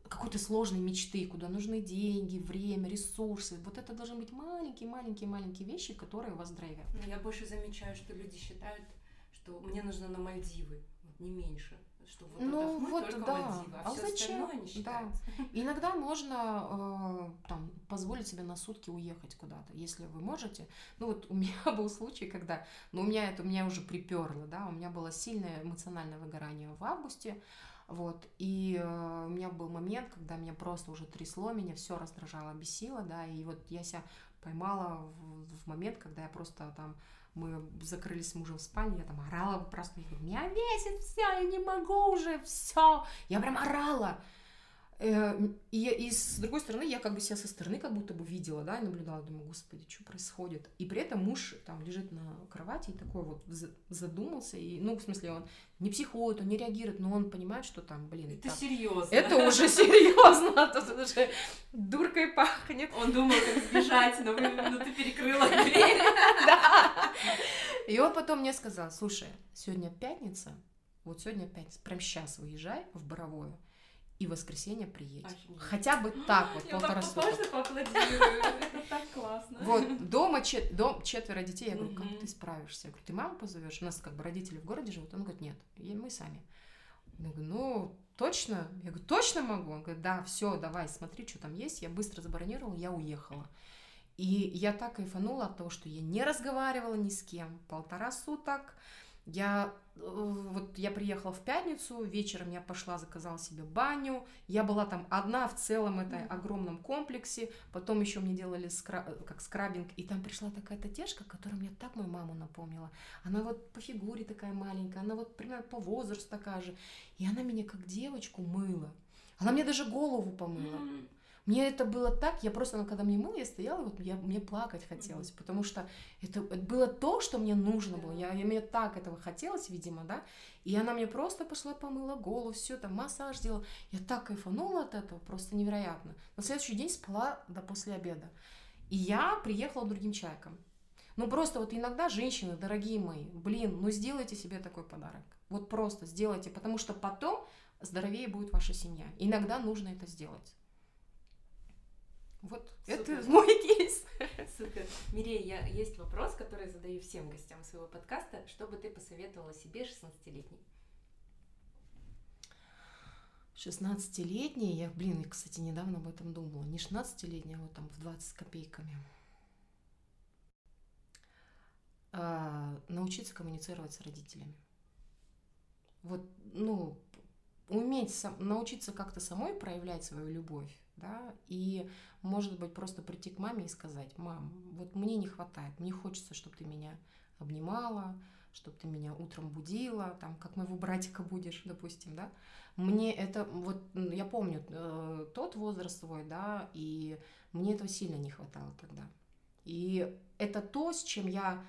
какой-то сложной мечты, куда нужны деньги, время, ресурсы. Вот это должны быть маленькие-маленькие-маленькие вещи, которые вас драйвят. Я больше замечаю, что люди считают, что мне нужно на Мальдивы, не меньше что вот ну вот только да, Мальдивы, а, а все зачем? остальное не Да. Иногда можно э, там позволить себе на сутки уехать куда-то, если вы можете. Ну вот у меня был случай, когда, ну у меня это у меня уже приперло, да, у меня было сильное эмоциональное выгорание в августе, вот, и э, у меня был момент, когда меня просто уже трясло, меня все раздражало, бесило, да, и вот я себя поймала в, в момент, когда я просто там мы закрылись с мужем в спальне, я там орала просто, я говорю, меня бесит все, я не могу уже, все. Я прям орала. Э, и, и с другой стороны, я как бы себя со стороны как будто бы видела, да, и наблюдала, думаю, господи, что происходит? И при этом муж там лежит на кровати и такой вот задумался, и, ну, в смысле, он не психует, он не реагирует, но он понимает, что там, блин, это так, серьезно. Это уже серьезно, а тут уже дуркой пахнет. Он думал, как сбежать, но, но ты перекрыла дверь. Да. И он потом мне сказал, слушай, сегодня пятница, вот сегодня пятница, прям сейчас выезжай в Боровое, и в воскресенье приедь. Офигеть. Хотя бы так вот, я полтора суток. Это так классно. Вот, дома чет, дом, четверо детей, я говорю, как ты справишься? Я говорю, ты маму позовешь? У нас как бы родители в городе живут. Он говорит, нет, мы сами. Я говорю, ну, точно? Я говорю, точно могу? Он говорит, да, все, давай, смотри, что там есть. Я быстро забронировала, я уехала. И я так кайфанула от того, что я не разговаривала ни с кем. Полтора суток, Я э, вот я приехала в пятницу, вечером я пошла, заказала себе баню. Я была там одна в целом этой огромном комплексе. Потом еще мне делали скра... как скрабинг, и там пришла такая татешка, которая мне так мою маму напомнила. Она вот по фигуре такая маленькая, она вот примерно по возрасту такая же. И она меня как девочку мыла. Она мне даже голову помыла. Мне это было так, я просто, ну, когда мне мыло, я стояла, вот я, мне плакать хотелось, потому что это, это было то, что мне нужно было, я, я, мне так этого хотелось, видимо, да, и она мне просто пошла помыла голову, все там, массаж делала, я так кайфанула от этого, просто невероятно. На следующий день спала до после обеда, и я приехала другим человеком. Ну, просто вот иногда женщины, дорогие мои, блин, ну, сделайте себе такой подарок, вот просто сделайте, потому что потом здоровее будет ваша семья. Иногда нужно это сделать. Вот Супер. это мой кейс. Супер. Мирей, я, есть вопрос, который задаю всем гостям своего подкаста. Что бы ты посоветовала себе 16-летней? 16-летняя, я, блин, кстати, недавно об этом думала. Не 16-летняя, а вот там в 20 с копейками. А, научиться коммуницировать с родителями. Вот, ну, уметь сам, научиться как-то самой проявлять свою любовь, да, и, может быть, просто прийти к маме и сказать, мам, вот мне не хватает, мне хочется, чтобы ты меня обнимала, чтобы ты меня утром будила, там, как моего братика будешь, допустим, да, мне это, вот, я помню э, тот возраст свой, да, и мне этого сильно не хватало тогда. И это то, с чем я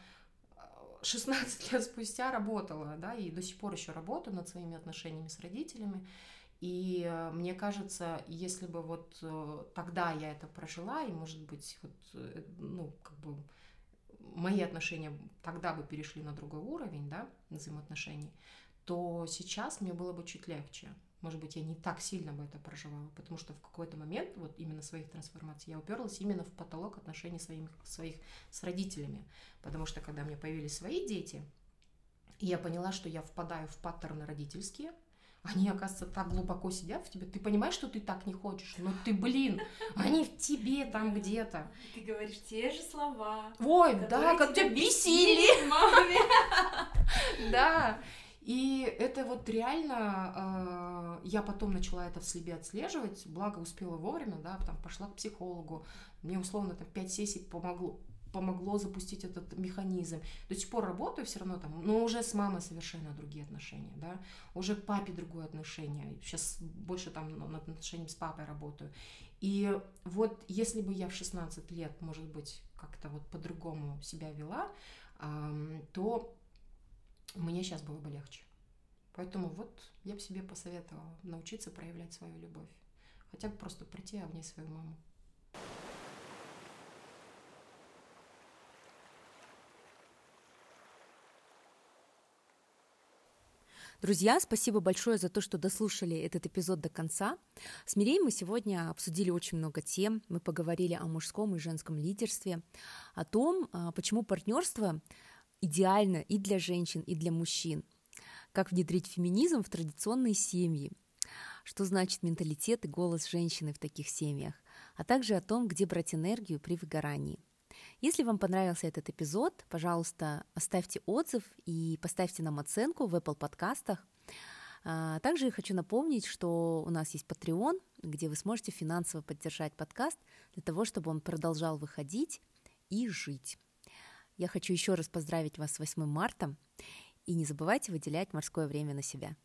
16 лет спустя работала, да, и до сих пор еще работаю над своими отношениями с родителями. И э, мне кажется, если бы вот э, тогда я это прожила, и, может быть, вот, э, ну, как бы мои отношения тогда бы перешли на другой уровень, да, взаимоотношений, то сейчас мне было бы чуть легче. Может быть, я не так сильно бы это проживала, потому что в какой-то момент, вот именно своих трансформаций, я уперлась именно в потолок отношений своих, своих с родителями, потому что когда у меня появились свои дети, я поняла, что я впадаю в паттерны родительские, они, оказывается, так глубоко сидят в тебе. Ты понимаешь, что ты так не хочешь, но ты, блин, они в тебе там где-то. Ты говоришь те же слова. Ой, да, как тебя бесили. Маме. Да. И это вот реально, э, я потом начала это в себе отслеживать, благо успела вовремя, да, там пошла к психологу, мне условно там 5 сессий помогло, помогло запустить этот механизм. До сих пор работаю все равно там, но уже с мамой совершенно другие отношения, да, уже к папе другое отношение, сейчас больше там над отношением с папой работаю. И вот если бы я в 16 лет, может быть, как-то вот по-другому себя вела, то мне сейчас было бы легче. Поэтому вот я бы себе посоветовала научиться проявлять свою любовь. Хотя бы просто прийти обнять свою маму. Друзья, спасибо большое за то, что дослушали этот эпизод до конца. С Мирей мы сегодня обсудили очень много тем. Мы поговорили о мужском и женском лидерстве, о том, а, почему партнерство идеально и для женщин, и для мужчин. Как внедрить феминизм в традиционные семьи, что значит менталитет и голос женщины в таких семьях, а также о том, где брать энергию при выгорании. Если вам понравился этот эпизод, пожалуйста, оставьте отзыв и поставьте нам оценку в Apple подкастах. А, также я хочу напомнить, что у нас есть Patreon, где вы сможете финансово поддержать подкаст для того, чтобы он продолжал выходить и жить. Я хочу еще раз поздравить вас с 8 марта и не забывайте выделять морское время на себя.